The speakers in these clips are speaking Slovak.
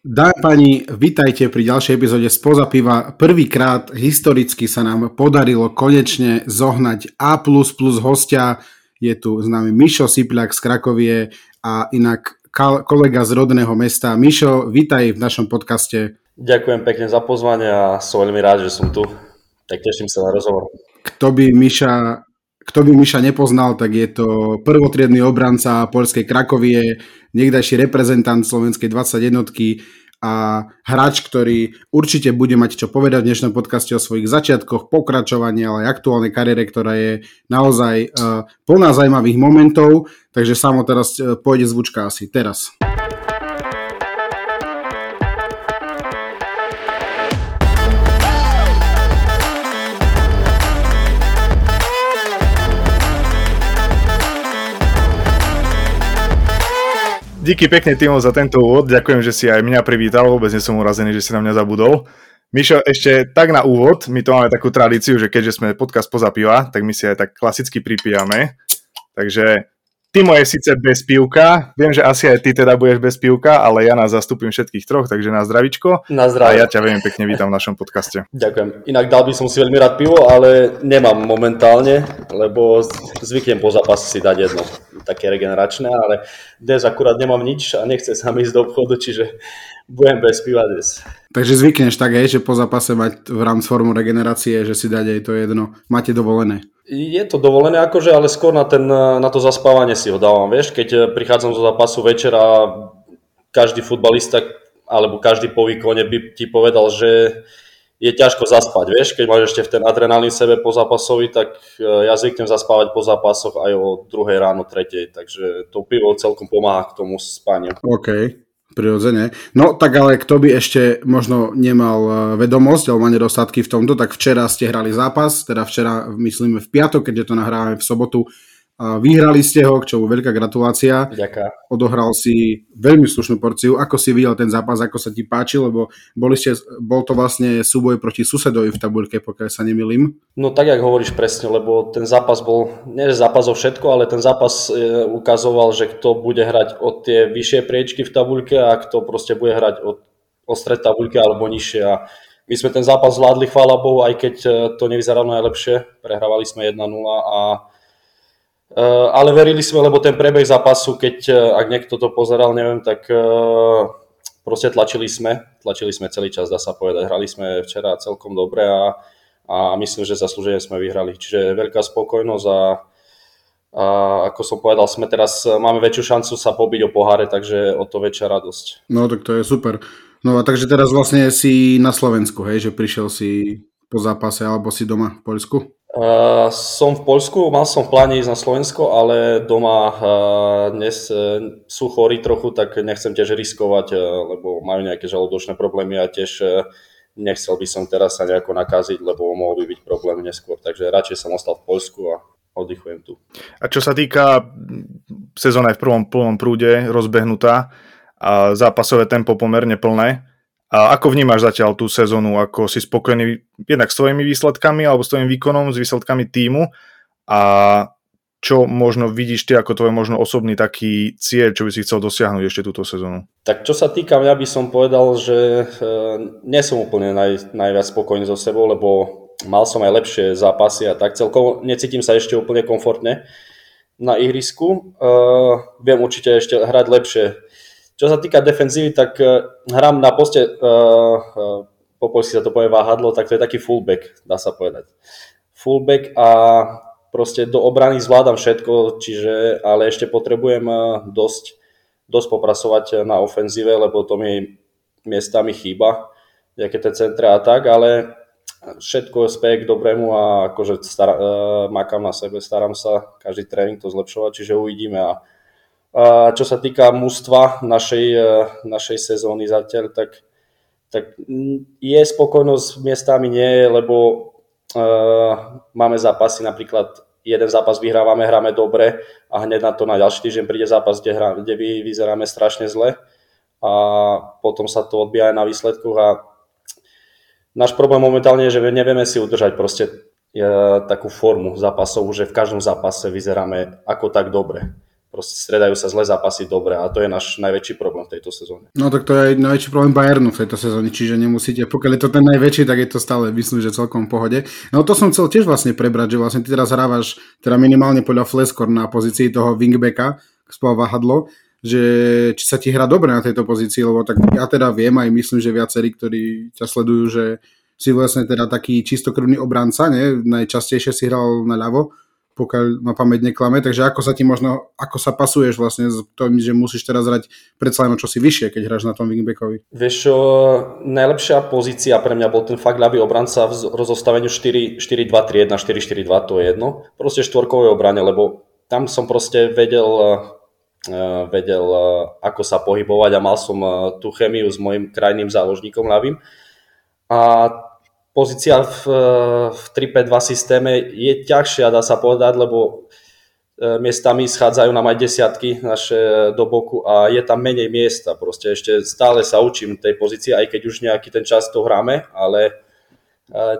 Dámy pani, vitajte pri ďalšej epizóde Spoza piva. Prvýkrát historicky sa nám podarilo konečne zohnať A++ hostia. Je tu s nami Mišo Sipľak z Krakovie a inak kolega z rodného mesta. Mišo, vitaj v našom podcaste. Ďakujem pekne za pozvanie a som veľmi rád, že som tu. Tak teším sa na rozhovor. Kto by Miša kto by Miša nepoznal, tak je to prvotriedný obranca Polskej Krakovie, niekdajší reprezentant Slovenskej 21 a hráč, ktorý určite bude mať čo povedať v dnešnom podcaste o svojich začiatkoch, pokračovaní, ale aj aktuálnej kariére, ktorá je naozaj uh, plná zaujímavých momentov, takže samo teraz uh, pôjde zvučka asi teraz. Díky pekne Timo za tento úvod, ďakujem, že si aj mňa privítal, vôbec nie som urazený, že si na mňa zabudol. Mišo, ešte tak na úvod, my to máme takú tradíciu, že keďže sme podcast poza piva, tak my si aj tak klasicky pripijame. Takže Timo je síce bez pivka, viem, že asi aj ty teda budeš bez pivka, ale ja nás zastupím všetkých troch, takže na zdravičko. Na zdravie. A ja ťa veľmi pekne vítam v našom podcaste. Ďakujem. Inak dal by som si veľmi rád pivo, ale nemám momentálne, lebo zvyknem po zápase si dať jedno, také regeneračné, ale dnes akurát nemám nič a nechce sa mi ísť do obchodu, čiže budem bez piva dnes. Takže zvykneš tak, aj, že po zápase mať v rámci formu regenerácie, že si dať aj to jedno. Máte dovolené. Je to dovolené akože, ale skôr na, ten, na to zaspávanie si ho dávam, vieš, keď eh, prichádzam zo zápasu večer a každý futbalista alebo každý po výkone by ti povedal, že je ťažko zaspať, vieš, keď máš ešte v ten adrenalín sebe po zápasovi, tak eh, ja zvyknem zaspávať po zápasoch aj o druhej ráno, tretej, takže to pivo celkom pomáha k tomu spaniu. OK. Prirodzene. No tak ale kto by ešte možno nemal e, vedomosť alebo má nedostatky v tomto, tak včera ste hrali zápas, teda včera myslíme v piatok, keďže to nahrávame v sobotu Vyhrali ste ho, čo veľká gratulácia. Ďakujem. Odohral si veľmi slušnú porciu. Ako si videl ten zápas, ako sa ti páči, lebo boli ste, bol to vlastne súboj proti susedovi v tabuľke, pokiaľ sa nemilím. No tak, jak hovoríš presne, lebo ten zápas bol, nie zápas o všetko, ale ten zápas e, ukazoval, že kto bude hrať od tie vyššie priečky v tabuľke a kto proste bude hrať od, od stred tabuľke alebo nižšie. A my sme ten zápas zvládli, chvála Bohu, aj keď e, to nevyzeralo najlepšie. Prehrávali sme 1-0 a ale verili sme, lebo ten prebeh zápasu, keď eh, ak niekto to pozeral, neviem, tak eh, proste tlačili sme, tlačili sme celý čas, dá sa povedať. Hrali sme včera celkom dobre a, a myslím, že zaslúžene sme vyhrali. Čiže veľká spokojnosť a, a ako som povedal, sme teraz, máme väčšiu šancu sa pobiť o poháre, takže o to väčšia radosť. No tak to je super. No a takže teraz vlastne si na Slovensku, hej, že prišiel si po zápase alebo si doma v Poľsku? Uh, som v Poľsku, mal som v pláne ísť na Slovensko, ale doma uh, dnes uh, sú chorí trochu, tak nechcem tiež riskovať, uh, lebo majú nejaké žalúdočné problémy a tiež uh, nechcel by som teraz sa nejako nakaziť, lebo mohol by byť problém neskôr. Takže radšej som ostal v Poľsku a oddychujem tu. A čo sa týka sezóna v prvom plnom prúde rozbehnutá a zápasové tempo pomerne plné, a ako vnímaš zatiaľ tú sezónu? Ako si spokojný jednak s tvojimi výsledkami alebo s tvojim výkonom, s výsledkami týmu? A čo možno vidíš ty ako tvoj možno osobný taký cieľ, čo by si chcel dosiahnuť ešte túto sezónu? Tak čo sa týka mňa, by som povedal, že e, nie som úplne naj, najviac spokojný so sebou, lebo mal som aj lepšie zápasy a tak celkovo necítim sa ešte úplne komfortne na ihrisku. E, viem určite ešte hrať lepšie čo sa týka defenzívy, tak uh, hrám na poste, uh, uh, po polsky sa to povie váhadlo, tak to je taký fullback, dá sa povedať. Fullback a proste do obrany zvládam všetko, čiže, ale ešte potrebujem dosť, dosť popracovať na ofenzíve, lebo to mi miestami chýba, nejaké tie centra a tak, ale všetko speje k dobrému a akože star, makám na sebe, starám sa každý tréning to zlepšovať, čiže uvidíme a čo sa týka mústva našej, e, našej sezóny zatiaľ, tak, tak je spokojnosť miestami nie lebo uh, máme zápasy, napríklad jeden zápas vyhrávame, hráme dobre a hneď na to na ďalší týždeň príde zápas, kde, hrá, kde vyzeráme strašne zle. A potom sa to odbíja aj na výsledkoch a náš problém momentálne je, že nevieme si udržať proste e, takú formu zápasov, že v každom zápase vyzeráme ako tak dobre proste stredajú sa zlé zápasy dobre a to je náš najväčší problém v tejto sezóne. No tak to je najväčší problém Bayernu v tejto sezóne, čiže nemusíte, pokiaľ je to ten najväčší, tak je to stále myslím, že celkom v pohode. No to som chcel tiež vlastne prebrať, že vlastne ty teraz hrávaš teda minimálne podľa Fleskor na pozícii toho wingbacka, spolu Hadlo, že či sa ti hrá dobre na tejto pozícii, lebo tak ja teda viem aj myslím, že viacerí, ktorí ťa sledujú, že si vlastne teda taký čistokrvný obranca, ne? najčastejšie si hral na ľavo, pokiaľ ma pamäť neklame, takže ako sa ti možno, ako sa pasuješ vlastne s tým, že musíš teraz hrať predsa len čo si vyššie, keď hráš na tom wingbackovi? Vieš najlepšia pozícia pre mňa bol ten fakt ľavý obranca v rozostaveniu 4-2-3-1, 4-4-2, to je jedno. Proste štvorkové obrane, lebo tam som proste vedel Eh, vedel, eh, ako sa pohybovať a mal som eh, tú chemiu s mojim krajným záložníkom ľavým. A pozícia v, v 3-5-2 systéme je ťažšia, dá sa povedať, lebo miestami schádzajú nám aj desiatky naše do boku a je tam menej miesta. Proste ešte stále sa učím tej pozícii, aj keď už nejaký ten čas to hráme, ale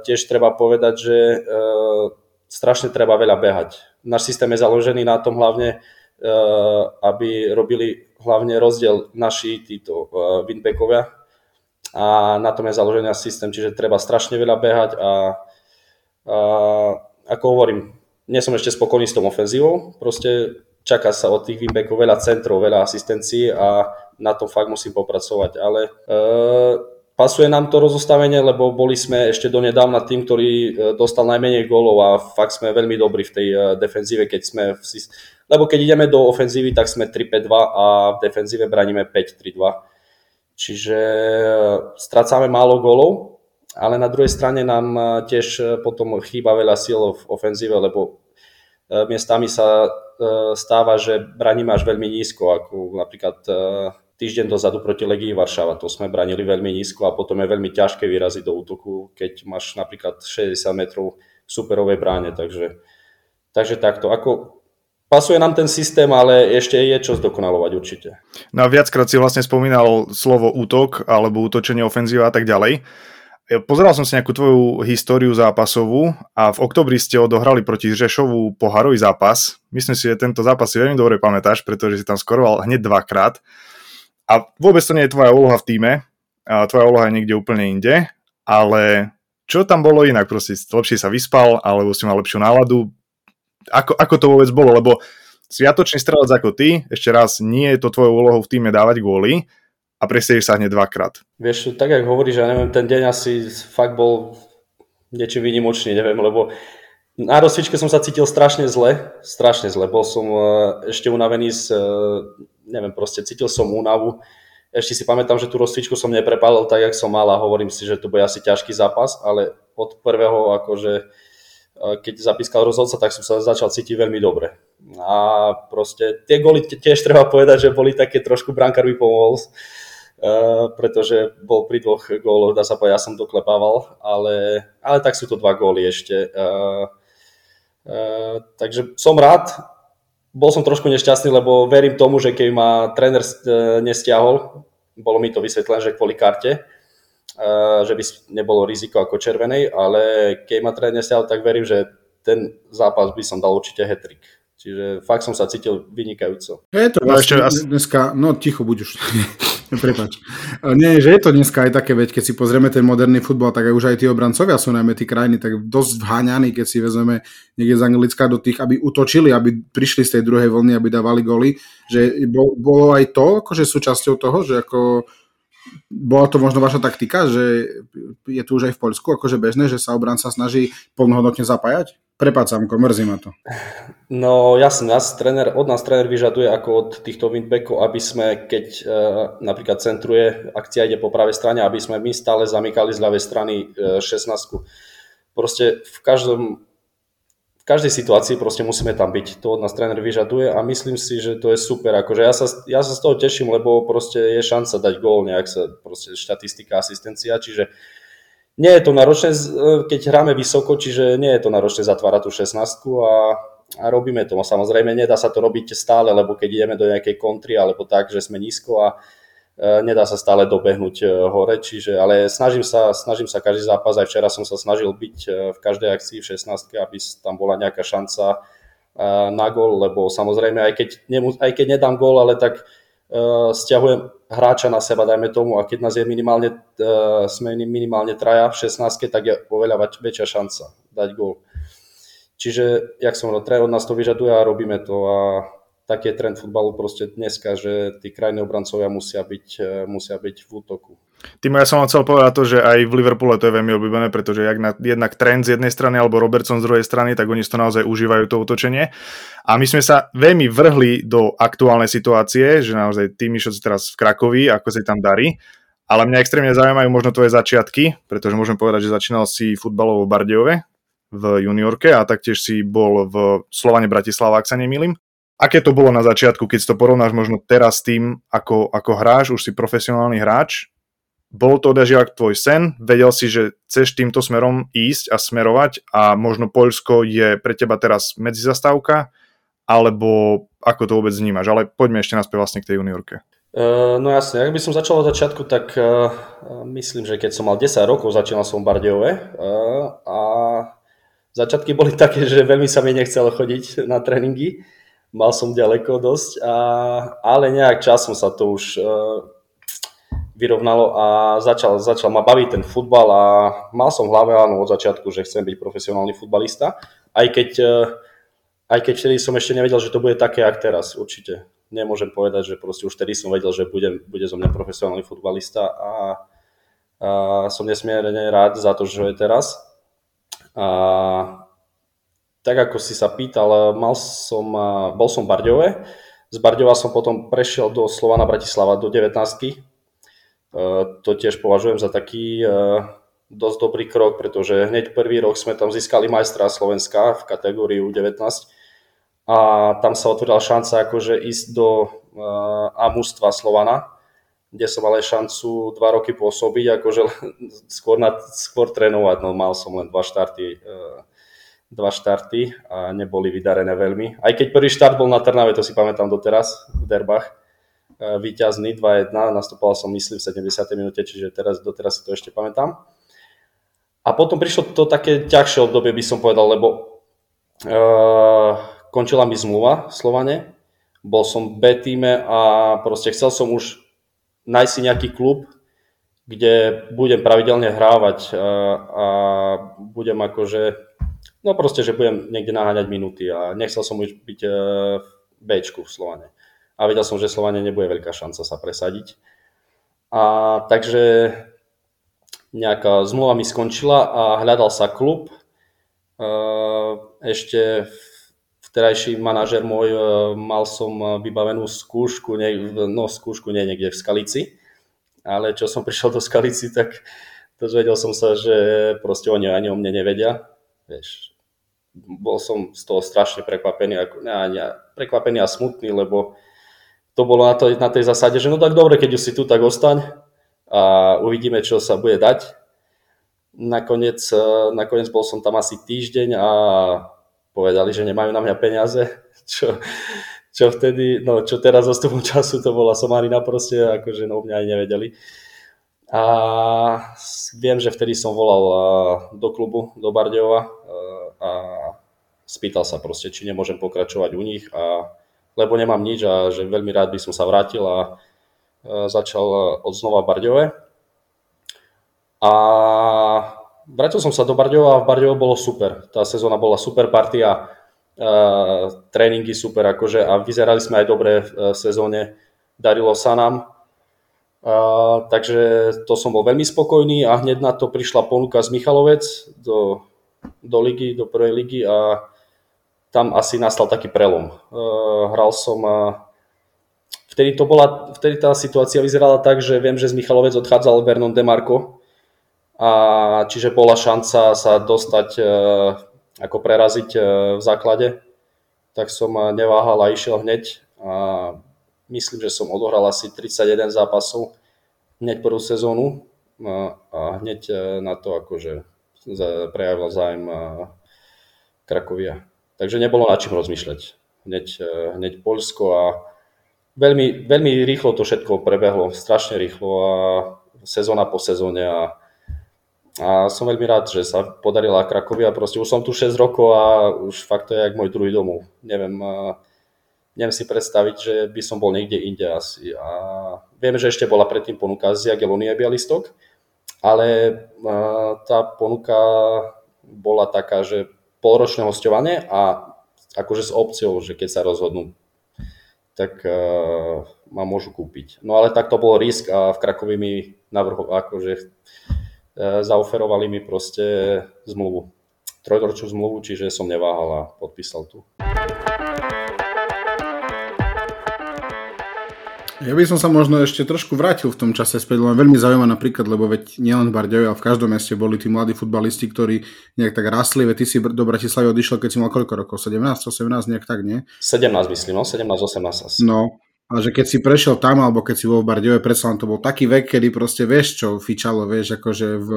tiež treba povedať, že strašne treba veľa behať. Náš systém je založený na tom hlavne, aby robili hlavne rozdiel naši títo winbackovia a na tom je založený systém, čiže treba strašne veľa behať a, a ako hovorím, nie som ešte spokojný s tou ofenzívou, proste čaká sa od tých winbackov veľa centrov, veľa asistencií a na tom fakt musím popracovať, ale e, pasuje nám to rozostavenie, lebo boli sme ešte donedávna tým, ktorý dostal najmenej gólov a fakt sme veľmi dobrí v tej defenzíve, keď sme v, lebo keď ideme do ofenzívy, tak sme 3-5-2 a v defenzíve braníme 5-3-2. Čiže e, strácame málo golov, ale na druhej strane nám e, tiež e, potom chýba veľa síl v ofenzíve, lebo miestami sa stáva, že braníme až veľmi nízko, ako napríklad týždeň dozadu proti Legii Varšava, to sme branili veľmi nízko a potom je veľmi ťažké vyraziť do útoku, keď máš napríklad 60 metrov v superovej bráne, takže, takže takto. Ako Pasuje nám ten systém, ale ešte je čo zdokonalovať určite. No a viackrát si vlastne spomínal slovo útok alebo útočenie ofenzíva a tak ďalej. Pozeral som si nejakú tvoju históriu zápasovú a v oktobri ste odohrali proti Žešovu poharový zápas. Myslím si, že tento zápas si veľmi dobre pamätáš, pretože si tam skoroval hneď dvakrát. A vôbec to nie je tvoja úloha v týme, a tvoja úloha je niekde úplne inde, ale čo tam bolo inak? Proste lepšie sa vyspal, alebo si mal lepšiu náladu? Ako, ako to vôbec bolo, lebo sviatočný strelec ako ty, ešte raz, nie je to tvojou úlohou v týme dávať góly a presiedeš sa hneď dvakrát. Vieš, tak jak hovoríš, ja neviem, ten deň asi fakt bol niečo výnimočný, neviem, lebo na rozcvičke som sa cítil strašne zle, strašne zle, bol som e, ešte unavený z, e, neviem, proste cítil som únavu, ešte si pamätám, že tú rozcvičku som neprepálil tak, jak som mal a hovorím si, že to bude asi ťažký zápas, ale od prvého akože keď zapískal rozhodca, tak som sa začal cítiť veľmi dobre. A proste tie goly tiež treba povedať, že boli také trošku brankár by pomohol, Uh, pretože bol pri dvoch góloch, dá sa povedať, ja som doklepával, ale, ale tak sú to dva góly ešte. Uh, takže som rád, bol som trošku nešťastný, lebo verím tomu, že keď ma tréner nestiahol, bolo mi to vysvetlené, že kvôli karte, že by nebolo riziko ako červenej, ale keď ma tréner nesial, tak verím, že ten zápas by som dal určite hetrik. Čiže fakt som sa cítil vynikajúco. Je to vlastne dneska, no ticho buď už, prepač. Nie, že je to dneska aj také, veď keď si pozrieme ten moderný futbal, tak aj už aj tí obrancovia sú najmä tí krajiny tak dosť vháňaní, keď si vezmeme niekde z Anglicka do tých, aby utočili, aby prišli z tej druhej vlny, aby dávali goly, že bolo aj to akože súčasťou toho, že ako bola to možno vaša taktika, že je tu už aj v Poľsku akože bežné, že sa obranca snaží plnohodnotne zapájať? Prepáč, Samko, mrzí ma to. No jasne, nás tréner, od nás tréner vyžaduje ako od týchto windbackov, aby sme, keď e, napríklad centruje, akcia ide po pravej strane, aby sme my stále zamykali z ľavej strany e, 16. Proste v každom každej situácii proste musíme tam byť. To od nás tréner vyžaduje a myslím si, že to je super. Akože ja, sa, ja sa z toho teším, lebo proste je šanca dať gól, nejak sa proste štatistika, asistencia, čiže nie je to náročné, keď hráme vysoko, čiže nie je to náročné zatvárať tú 16 a, a robíme to. Samozrejme, nedá sa to robiť stále, lebo keď ideme do nejakej kontry alebo tak, že sme nízko a E, nedá sa stále dobehnúť e, hore, čiže, ale snažím sa, snažím sa každý zápas, aj včera som sa snažil byť e, v každej akcii v 16, aby tam bola nejaká šanca na gól, lebo samozrejme, aj keď, aj keď nedám gól, ale tak uh, stiahujem hráča na seba, dajme tomu, a keď nás je minimálne, uh, sme minimálne traja v 16, tak je oveľa väčšia šanca dať gól. Čiže, jak som hovoril, od nás to vyžaduje a robíme to a taký je trend futbalu proste dneska, že tí krajní obrancovia musia byť, musia byť v útoku. Tým ja som vám chcel povedať to, že aj v Liverpoole to je veľmi obľúbené, pretože jak na, jednak trend z jednej strany alebo Robertson z druhej strany, tak oni si to naozaj užívajú to útočenie. A my sme sa veľmi vrhli do aktuálnej situácie, že naozaj ty Mišo si teraz v Krakovi, ako sa tam darí. Ale mňa extrémne zaujímajú možno tvoje začiatky, pretože môžem povedať, že začínal si futbalovo v Bardejove v juniorke a taktiež si bol v Slovane Bratislava, ak sa nemýlim. Aké to bolo na začiatku, keď si to porovnáš možno teraz s tým, ako, ako hráš, už si profesionálny hráč, bol to odažiak tvoj sen, vedel si, že chceš týmto smerom ísť a smerovať a možno Poľsko je pre teba teraz medzizastávka, alebo ako to vôbec vnímaš, ale poďme ešte naspäť vlastne k tej juniorke. Uh, no jasne, ak by som začal od začiatku, tak uh, myslím, že keď som mal 10 rokov, začínal som v Bardejove uh, a začiatky boli také, že veľmi sa mi nechcelo chodiť na tréningy, mal som ďaleko dosť, a, ale nejak časom sa to už uh, vyrovnalo a začal, začal ma baviť ten futbal a mal som v hlave áno od začiatku, že chcem byť profesionálny futbalista, aj keď, eh, aj keď vtedy som ešte nevedel, že to bude také, jak teraz, určite. Nemôžem povedať, že proste už vtedy som vedel, že bude, bude zo mňa profesionálny futbalista a, a som nesmierne rád za to, že je teraz. A tak ako si sa pýtal, mal som, bol som v Bardiove, z Bardiova som potom prešiel do Slovana Bratislava do 19 Eh, to tiež považujem za taký eh, dosť dobrý krok, pretože hneď prvý rok sme tam získali majstra Slovenska v kategórii U19 a tam sa otvorila šanca akože ísť do eh, A Slovana, kde som mal aj šancu dva roky pôsobiť, akože skôr, na, skôr trénovať, no mal som len dva štarty, dva štarty a neboli vydarené veľmi. Aj keď prvý štart bol na Trnave, to si pamätám doteraz, v Derbach, E, výťazný 2-1, nastupoval som myslím v 70. minúte, čiže teraz, doteraz si to ešte pamätám. A potom prišlo to také ťažšie obdobie, by som povedal, lebo uh, končila mi zmluva v Slovane, bol som B týme a proste chcel som už nájsť si nejaký klub, kde budem pravidelne hrávať a, a budem akože, no proste, že budem niekde naháňať minúty a nechcel som už byť e, v Bčku v Slovane a vedel som, že Slovane nebude veľká šanca sa presadiť. A takže nejaká zmluva mi skončila a hľadal sa klub. Ešte vterajší manažer môj, e, mal som vybavenú skúšku, no skúšku nie niekde v Skalici, ale čo som prišiel do Skalici, tak dozvedel som sa, že proste oni ani o mne nevedia. Vieš, bol som z toho strašne prekvapený, ako, ne, ne, prekvapený a smutný, lebo to bolo na, to, na tej zásade, že no tak dobre, keď už si tu, tak ostaň a uvidíme, čo sa bude dať. Nakoniec, e, nakoniec bol som tam asi týždeň a povedali, že nemajú na mňa peniaze, čo, čo vtedy, no čo teraz stupom času to bola somarina proste, akože no mňa aj nevedeli. A viem, že vtedy som volal e, do klubu, do Bardejova e, a spýtal sa proste, či nemôžem pokračovať u nich a lebo nemám nič a že veľmi rád by som sa vrátil a e, začal e, od znova v Bardiove. A vrátil som sa do Bardiova a v Bardiove bolo super. Tá sezóna bola super partia, e, tréningy super akože a vyzerali sme aj dobre v sezóne, darilo sa nám. Uh, takže to som bol veľmi spokojný a hneď na to prišla ponuka z Michalovec do, do ligy, do prvej ligy a tam asi nastal taký prelom. Uh, hral som uh, vtedy, to bola, vtedy tá situácia vyzerala tak, že viem, že z Michalovec odchádzal Vernon Demarco a čiže bola šanca sa dostať uh, ako preraziť uh, v základe. Tak som neváhal a išiel hneď a myslím, že som odohral asi 31 zápasov hneď prvú sezónu a, a hneď na to akože prejavil zájem Krakovia. Takže nebolo na čím rozmýšľať. Hneď, e, hneď Polsko a veľmi, veľmi rýchlo to všetko prebehlo, strašne rýchlo a sezóna po sezóne a a som veľmi rád, že sa podarila Krakovia. Proste už som tu 6 rokov a už fakt to je jak môj druhý domov. Neviem, neviem si predstaviť, že by som bol niekde inde asi. A viem, že ešte bola predtým ponuka z Jagiellonie Bialystok, ale tá ponuka bola taká, že polročné hostovanie a akože s opciou, že keď sa rozhodnú, tak uh, ma môžu kúpiť. No ale tak to bol risk a v Krakovi mi navrho, akože uh, zaoferovali mi proste zmluvu. Trojročnú zmluvu, čiže som neváhal a podpísal tu. Ja by som sa možno ešte trošku vrátil v tom čase späť, len veľmi zaujíma napríklad, lebo veď nielen v Bardejove, ale v každom meste boli tí mladí futbalisti, ktorí nejak tak rastli, veď ty si do Bratislavy odišiel, keď si mal koľko rokov? 17, 18, nejak tak, nie? 17 myslím, no, 17, 18 asi. No, a že keď si prešiel tam, alebo keď si bol v Bardejove, predsa len to bol taký vek, kedy proste vieš, čo fičalo, vieš, akože v,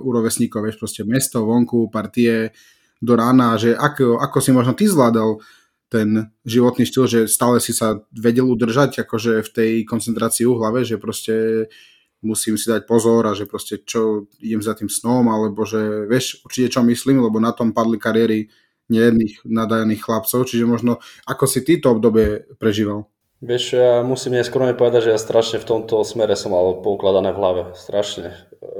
u rovesníkov, vieš, proste mesto, vonku, partie, do rána, že ako, ako si možno ty zvládal ten životný štýl, že stále si sa vedel udržať akože v tej koncentrácii v hlave, že proste musím si dať pozor a že proste čo idem za tým snom, alebo že vieš určite čo myslím, lebo na tom padli kariéry nejedných nadajaných chlapcov, čiže možno ako si ty to obdobie prežíval? Vieš, ja musím neskromne povedať, že ja strašne v tomto smere som mal poukladané v hlave. Strašne. E,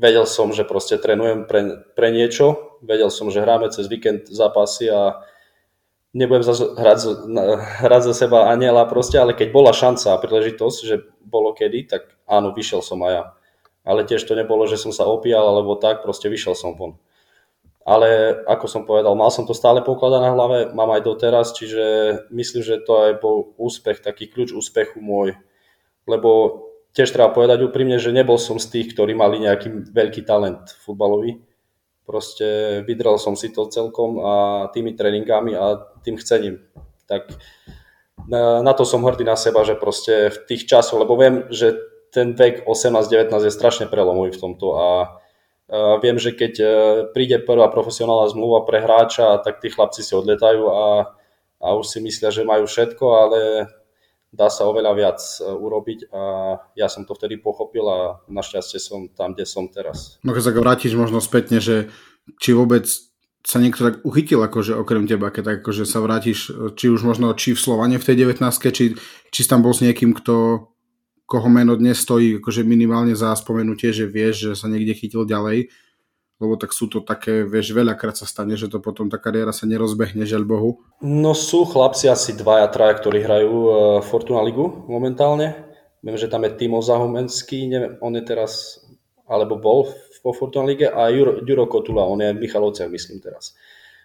vedel som, že proste trénujem pre, pre niečo, vedel som, že hráme cez víkend zápasy a nebudem zase hrať, hrať za seba aniela proste, ale keď bola šanca a príležitosť, že bolo kedy, tak áno, vyšiel som aj ja. Ale tiež to nebolo, že som sa opíjal alebo tak, proste vyšiel som von. Ale ako som povedal, mal som to stále pokladané na hlave, mám aj doteraz, čiže myslím, že to aj bol úspech, taký kľúč úspechu môj. Lebo tiež treba povedať úprimne, že nebol som z tých, ktorí mali nejaký veľký talent futbalový proste vydrel som si to celkom a tými tréningami a tým chcením. Tak na, to som hrdý na seba, že proste v tých časoch, lebo viem, že ten vek 18-19 je strašne prelomový v tomto a a viem, že keď e, príde prvá profesionálna zmluva pre hráča, tak tí chlapci si odletajú a, a už si myslia, že majú všetko, ale dá sa oveľa viac e, urobiť a ja som to vtedy pochopil a našťastie som tam, kde som teraz. No keď sa vrátiš možno spätne, že či vôbec sa niekto tak uchytil, akože okrem teba, keď tak akože sa vrátiš, či už možno či v Slovane v tej 19 či, či tam bol s niekým, kto, koho meno dnes stojí akože minimálne za spomenutie, že vieš, že sa niekde chytil ďalej, lebo tak sú to také, vieš, veľakrát sa stane, že to potom tá kariéra sa nerozbehne, žel Bohu. No sú chlapci asi dvaja, traja, ktorí hrajú uh, Fortuna Ligu momentálne. Viem, že tam je Timo Zahumenský, neviem, on je teraz, alebo bol vo Fortuna Lige a Juro, Juro Kotula, on je v Michalovciach, myslím teraz.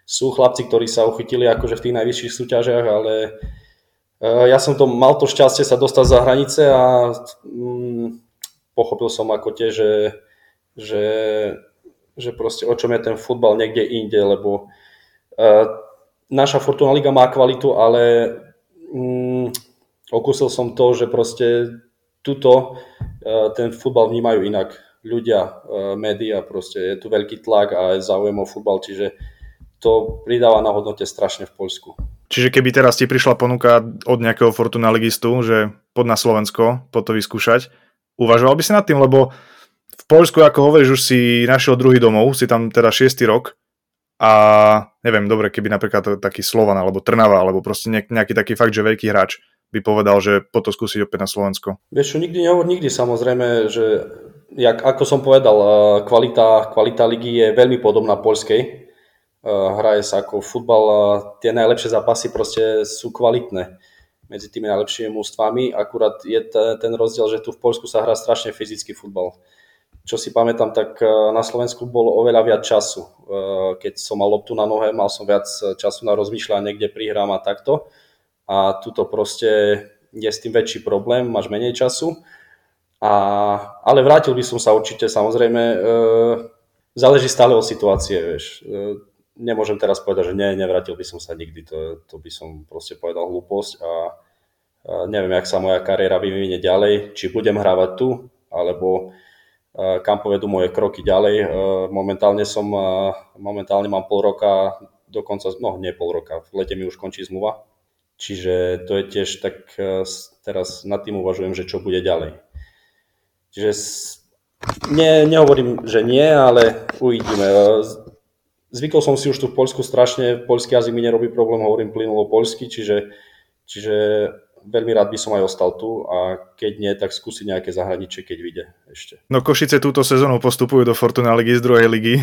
Sú chlapci, ktorí sa uchytili akože v tých najvyšších súťažiach, ale uh, ja som to, mal to šťastie sa dostať za hranice a um, pochopil som ako tie, že, že že proste o čom je ten futbal niekde inde, lebo uh, naša Fortuna Liga má kvalitu, ale um, okúsil som to, že proste tuto uh, ten futbal vnímajú inak. Ľudia, uh, média, proste je tu veľký tlak a je záujem o futbal, čiže to pridáva na hodnote strašne v Poľsku. Čiže keby teraz ti prišla ponuka od nejakého Fortuna ligistu, že pod na Slovensko, po to vyskúšať, uvažoval by si nad tým, lebo v Poľsku, ako hovoríš, už si našiel druhý domov, si tam teda šiestý rok a neviem, dobre, keby napríklad taký Slovan alebo Trnava, alebo proste nejaký taký fakt, že veľký hráč by povedal, že po to skúsiť opäť na Slovensko. Vieš čo, nikdy nehovor, nikdy samozrejme, že jak, ako som povedal, kvalita, kvalita ligy je veľmi podobná poľskej. Hraje sa ako futbal, tie najlepšie zápasy proste sú kvalitné medzi tými najlepšími mústvami. Akurát je ten rozdiel, že tu v Poľsku sa hrá strašne fyzický futbal čo si pamätám, tak na Slovensku bolo oveľa viac času. Keď som mal loptu na nohe, mal som viac času na rozmýšľanie, kde prihrám a takto. A tuto proste je s tým väčší problém, máš menej času. A, ale vrátil by som sa určite, samozrejme, e, záleží stále o situácie, vieš. E, nemôžem teraz povedať, že nie, nevrátil by som sa nikdy, to, to by som proste povedal hlúposť a, a neviem, jak sa moja kariéra vyvinie ďalej, či budem hrávať tu, alebo kam povedú moje kroky ďalej. E, momentálne som, e, momentálne mám pol roka, dokonca, no nie pol roka, v lete mi už končí zmluva. Čiže to je tiež tak, e, teraz nad tým uvažujem, že čo bude ďalej. Čiže Nie, nehovorím, že nie, ale uvidíme. Zvykol som si už tu v Polsku strašne, poľský jazyk mi nerobí problém, hovorím plynulo polsky, čiže, čiže veľmi rád by som aj ostal tu a keď nie, tak skúsiť nejaké zahraničie, keď vyjde ešte. No Košice túto sezónu postupujú do Fortuna ligy z druhej ligy.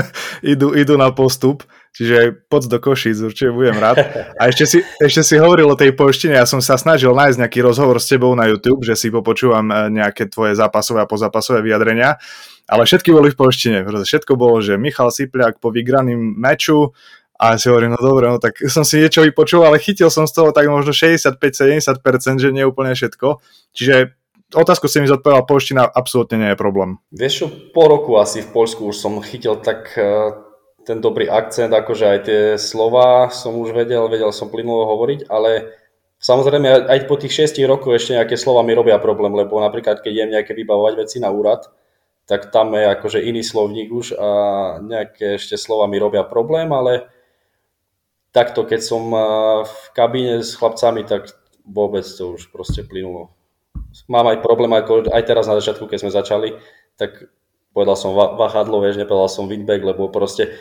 idú, idú na postup, čiže poď do Košic, určite budem rád. A ešte si, ešte si hovoril o tej poštine, ja som sa snažil nájsť nejaký rozhovor s tebou na YouTube, že si popočúvam eh, nejaké tvoje zápasové a pozápasové vyjadrenia, ale všetky boli v poštine, všetko bolo, že Michal Sipliak po vygraným meču a si hovorím, no dobre, no tak som si niečo vypočul, ale chytil som z toho tak možno 65-70%, že nie úplne všetko. Čiže otázku si mi zodpovedal, polština absolútne nie je problém. Vieš čo, po roku asi v Polsku už som chytil tak uh, ten dobrý akcent, akože aj tie slova som už vedel, vedel som plynulo hovoriť, ale samozrejme aj po tých 6 rokoch ešte nejaké slova mi robia problém, lebo napríklad keď idem nejaké vybavovať veci na úrad, tak tam je akože iný slovník už a nejaké ešte slova mi robia problém, ale takto, keď som v kabíne s chlapcami, tak vôbec to už proste plynulo. Mám aj problém, ako aj teraz na začiatku, keď sme začali, tak povedal som vahadlo, vieš, nepovedal som windback, lebo proste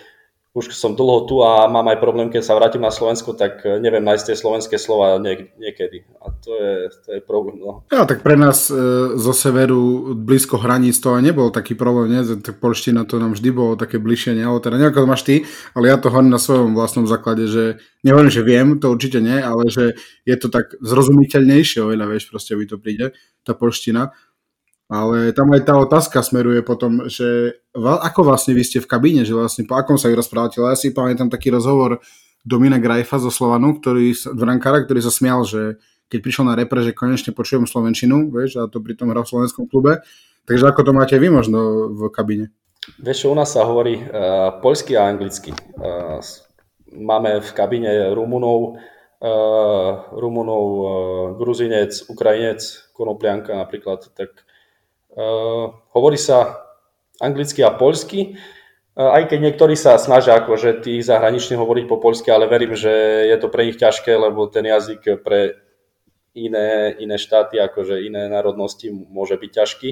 už som dlho tu a mám aj problém, keď sa vrátim na Slovensko, tak eh, neviem nájsť tie slovenské slova niek- niekedy. A to je, to je problém. No. Ja, tak pre nás e, zo severu blízko hraníc to aj nebol taký problém, nie? Tak polština to nám vždy bolo také bližšie, nie? Ale teda neviem, ako to máš ty, ale ja to hovorím na svojom vlastnom základe, že nehovorím, že viem, to určite nie, ale že je to tak zrozumiteľnejšie, oveľa, vieš, proste by to príde, tá polština. Ale tam aj tá otázka smeruje potom, že ako vlastne vy ste v kabíne, že vlastne po akom sa ju rozprávate. Ja si pamätám taký rozhovor Domina Grajfa zo Slovanu, ktorý, Drankára, ktorý sa smial, že keď prišiel na repre, že konečne počujem Slovenčinu, vieš, a to pritom hral v slovenskom klube. Takže ako to máte vy možno v kabíne? Vieš, u nás sa hovorí uh, poľsky a anglicky. Uh, máme v kabíne Rumunov, uh, Rumunov, uh, Gruzinec, Ukrajinec, Konoplianka napríklad, tak hovorí sa anglicky a poľsky, uh, aj keď niektorí sa snažia akože tých zahraničných hovoriť po poľsky, ale verím, že je to pre nich ťažké, lebo ten jazyk pre iné, iné štáty, akože iné národnosti môže byť ťažký.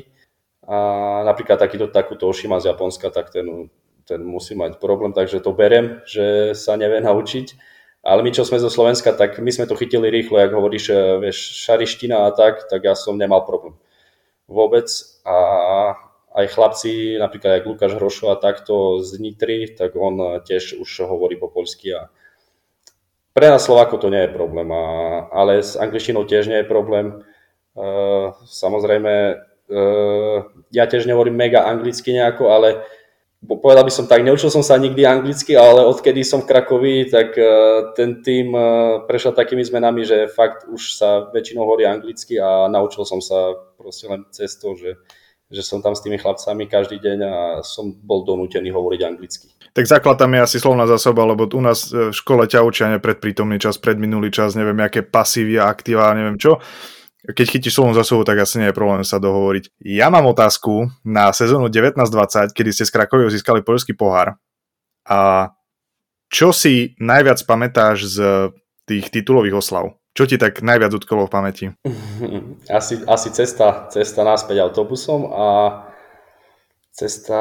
A napríklad takýto, takúto Oshima z Japonska, tak ten, ten musí mať problém, takže to berem, že sa nevie naučiť. Ale my, čo sme zo Slovenska, tak my sme to chytili rýchlo, jak hovoríš, eh, vieš, šariština a tak, tak ja som nemal problém vôbec a aj chlapci, napríklad aj Lukáš Hrošo takto z Nitry, tak on tiež už hovorí po poľsky a pre nás Slováko to nie je problém, a, ale s angličtinou tiež nie je problém. E, samozrejme, e, ja tiež nehovorím mega anglicky nejako, ale povedal by som tak, neučil som sa nikdy anglicky, ale odkedy som v Krakovi, tak e, ten tým e, prešiel takými zmenami, že fakt už sa väčšinou hovorí anglicky a naučil som sa proste len cez to, že, že som tam s tými chlapcami každý deň a som bol donútený hovoriť anglicky. Tak základ tam je asi slovná zásoba, lebo u nás v škole ťa učia nepredprítomný čas, predminulý čas, neviem, aké pasívia, aktíva, neviem čo keď chytíš slovnú zásobu, tak asi nie je problém sa dohovoriť. Ja mám otázku na sezónu 1920, kedy ste z Krakovia získali poľský pohár. A čo si najviac pamätáš z tých titulových oslav? Čo ti tak najviac utkolo v pamäti? Asi, asi cesta, cesta naspäť autobusom a cesta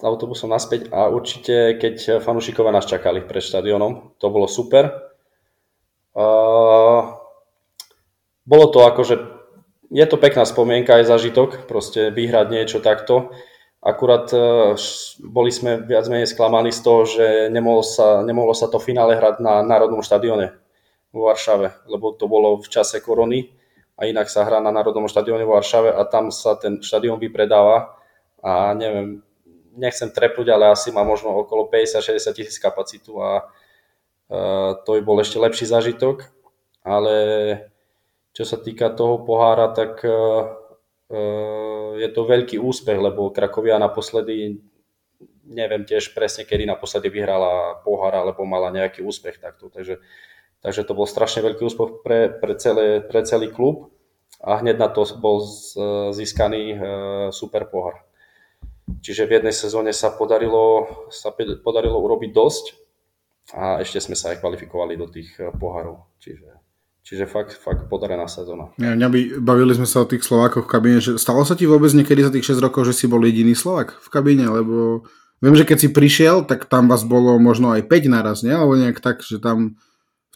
autobusom naspäť a určite keď fanúšikovia nás čakali pred štadionom, to bolo super. Uh, bolo to akože, je to pekná spomienka aj zažitok, proste vyhrať niečo takto. Akurát e, boli sme viac menej sklamaní z toho, že nemohlo sa, nemohlo sa to finále hrať na Národnom štadióne vo Varšave, lebo to bolo v čase korony a inak sa hrá na Národnom štadióne vo Varšave a tam sa ten štadión vypredáva a neviem, nechcem trepnúť, ale asi má možno okolo 50-60 tisíc kapacitu a uh, to by bol ešte lepší zážitok, ale čo sa týka toho pohára, tak e, e, je to veľký úspech, lebo Krakovia naposledy, neviem tiež presne, kedy naposledy vyhrala pohár, alebo mala nejaký úspech takto. Takže, takže to bol strašne veľký úspech pre, pre, celé, pre celý klub a hneď na to bol získaný e, super pohár. Čiže v jednej sezóne sa podarilo, sa podarilo urobiť dosť a ešte sme sa aj kvalifikovali do tých pohárov. Čiže Čiže fakt, fakt podarená sezóna. Ja, mňa by, bavili sme sa o tých Slovákoch v kabíne, že stalo sa ti vôbec niekedy za tých 6 rokov, že si bol jediný Slovak v kabíne, lebo viem, že keď si prišiel, tak tam vás bolo možno aj 5 naraz, nie? Alebo nejak tak, že tam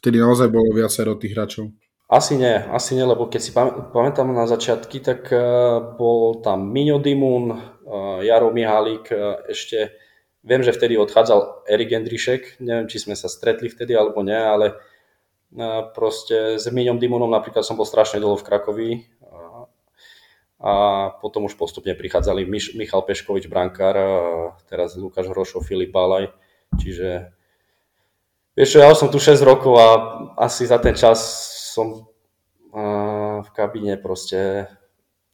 vtedy naozaj bolo viacero tých hráčov. Asi nie, asi nie, lebo keď si pamätám na začiatky, tak uh, bol tam Miňo Dimun, uh, Jaro Mihálik, uh, ešte viem, že vtedy odchádzal Erik Gendrišek, neviem, či sme sa stretli vtedy alebo nie, ale proste s Miňom Dimunom napríklad som bol strašne dlho v Krakovi a potom už postupne prichádzali Mich- Michal Peškovič, brankár, teraz Lukáš Hrošov, Filip Balaj, čiže vieš čo, ja som tu 6 rokov a asi za ten čas som v kabíne proste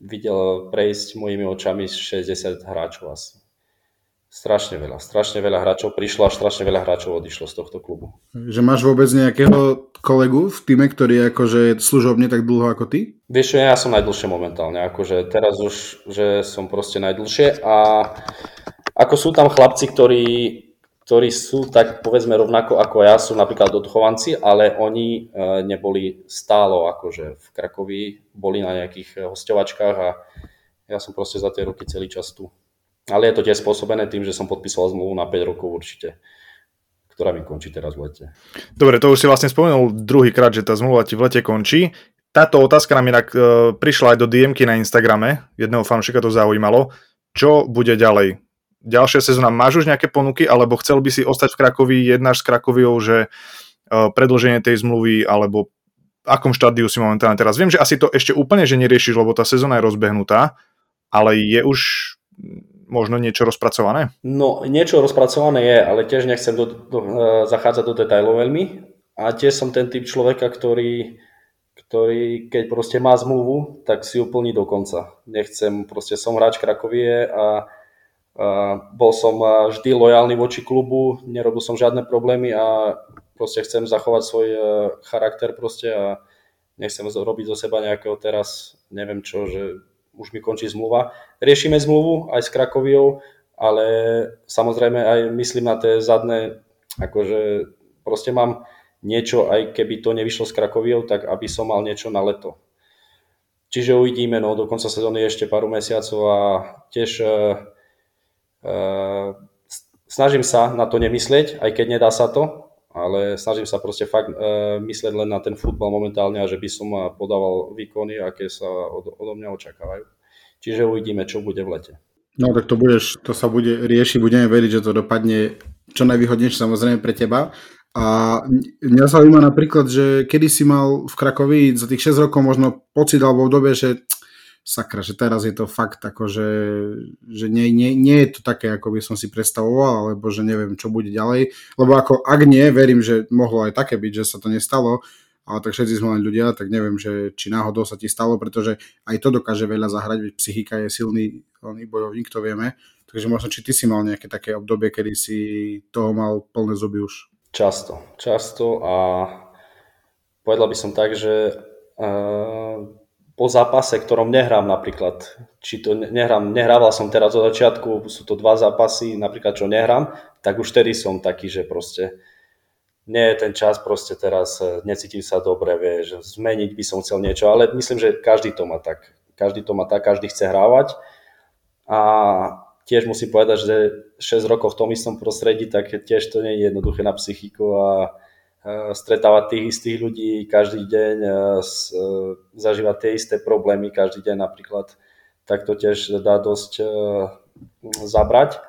videl prejsť mojimi očami 60 hráčov asi. Strašne veľa, strašne veľa hráčov prišlo a strašne veľa hráčov odišlo z tohto klubu. Že máš vôbec nejakého kolegu v týme, ktorý je akože služobne tak dlho ako ty? Vieš, ja som najdlhšie momentálne, akože teraz už, že som proste najdlhšie a ako sú tam chlapci, ktorí, ktorí sú tak povedzme rovnako ako ja, sú napríklad odchovanci, ale oni e, neboli stálo akože v Krakovi, boli na nejakých hostovačkách a ja som proste za tie roky celý čas tu. Ale je to tiež spôsobené tým, že som podpísal zmluvu na 5 rokov určite ktorá mi končí teraz v lete. Dobre, to už si vlastne spomenul druhýkrát, že tá zmluva ti v lete končí. Táto otázka nám inak e, prišla aj do DMky na Instagrame, jedného fanšika to zaujímalo. Čo bude ďalej? Ďalšia sezóna, máš už nejaké ponuky, alebo chcel by si ostať v Krakovi, jednáš s Krakoviou, že e, predlženie tej zmluvy, alebo akom štádiu si momentálne teraz? Viem, že asi to ešte úplne že neriešiš, lebo tá sezóna je rozbehnutá, ale je už možno niečo rozpracované? No, niečo rozpracované je, ale tiež nechcem do, do, uh, zachádzať do detailov veľmi. A tiež som ten typ človeka, ktorý, ktorý keď proste má zmluvu, tak si ju plní do konca. Nechcem, proste som hráč Krakovie a a bol som vždy lojálny voči klubu, nerobil som žiadne problémy a proste chcem zachovať svoj e, charakter proste a nechcem robiť zo seba nejakého teraz, neviem čo, že už mi končí zmluva. Riešime zmluvu aj s Krakoviou, ale samozrejme aj myslím na tie zadné, akože proste mám niečo, aj keby to nevyšlo s Krakoviou, tak aby som mal niečo na leto. Čiže uvidíme, no do konca sezóny ešte pár mesiacov a tiež uh, uh, snažím sa na to nemyslieť, aj keď nedá sa to, ale snažím sa proste fakt uh, mysleť len na ten futbal momentálne a že by som podával výkony, aké sa od, odo mňa očakávajú. Čiže uvidíme, čo bude v lete. No tak to, budeš, to sa bude riešiť, budeme veriť, že to dopadne čo najvýhodnejšie samozrejme pre teba. A mňa zaujíma napríklad, že kedy si mal v Krakovi za tých 6 rokov možno pocit alebo v dobe, že sakra, že teraz je to fakt ako, že, že nie, nie, nie je to také, ako by som si predstavoval, alebo že neviem, čo bude ďalej. Lebo ako, ak nie, verím, že mohlo aj také byť, že sa to nestalo, ale tak všetci sme len ľudia, tak neviem, že či náhodou sa ti stalo, pretože aj to dokáže veľa zahrať, veď psychika je silný, silný bojovník, to vieme. Takže možno, či ty si mal nejaké také obdobie, kedy si toho mal plné zuby už. Často, často a povedal by som tak, že uh, po zápase, ktorom nehrám napríklad, či to nehrám, nehrával som teraz od začiatku, sú to dva zápasy, napríklad čo nehrám, tak už tedy som taký, že proste nie je ten čas proste teraz, e, necítim sa dobre, vieš, zmeniť by som chcel niečo, ale myslím, že každý to má tak. Každý to má tak, každý chce hrávať a tiež musím povedať, že 6 rokov v tom istom prostredí, tak tiež to nie je jednoduché na psychiku a stretávať tých istých ľudí každý deň, zažívať tie isté problémy každý deň napríklad, tak to tiež dá dosť zabrať.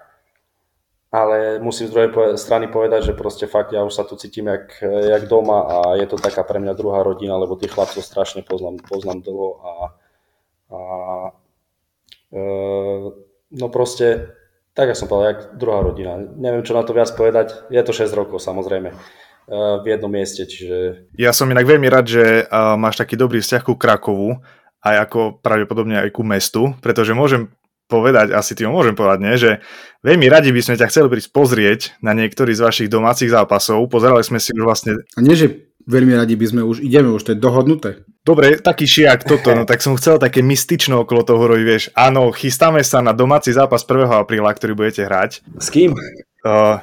Ale musím z druhej strany povedať, že proste fakt ja už sa tu cítim jak, jak doma a je to taká pre mňa druhá rodina, lebo tých chlapcov strašne poznám, poznám dlho a, a e, no proste tak ja som povedal, jak druhá rodina. Neviem, čo na to viac povedať. Je to 6 rokov samozrejme v jednom mieste. Čiže... Ja som inak veľmi rád, že máš taký dobrý vzťah ku Krakovu, aj ako pravdepodobne aj ku mestu, pretože môžem povedať, asi tým môžem povedať, nie, že veľmi radi by sme ťa chceli prísť pozrieť na niektorý z vašich domácich zápasov. Pozerali sme si už vlastne... A nie, že veľmi radi by sme už, ideme už, to je dohodnuté. Dobre, taký šiak toto, no tak som chcel také mystično okolo toho hovorí, vieš, áno, chystáme sa na domáci zápas 1. apríla, ktorý budete hrať. S kým? Uh,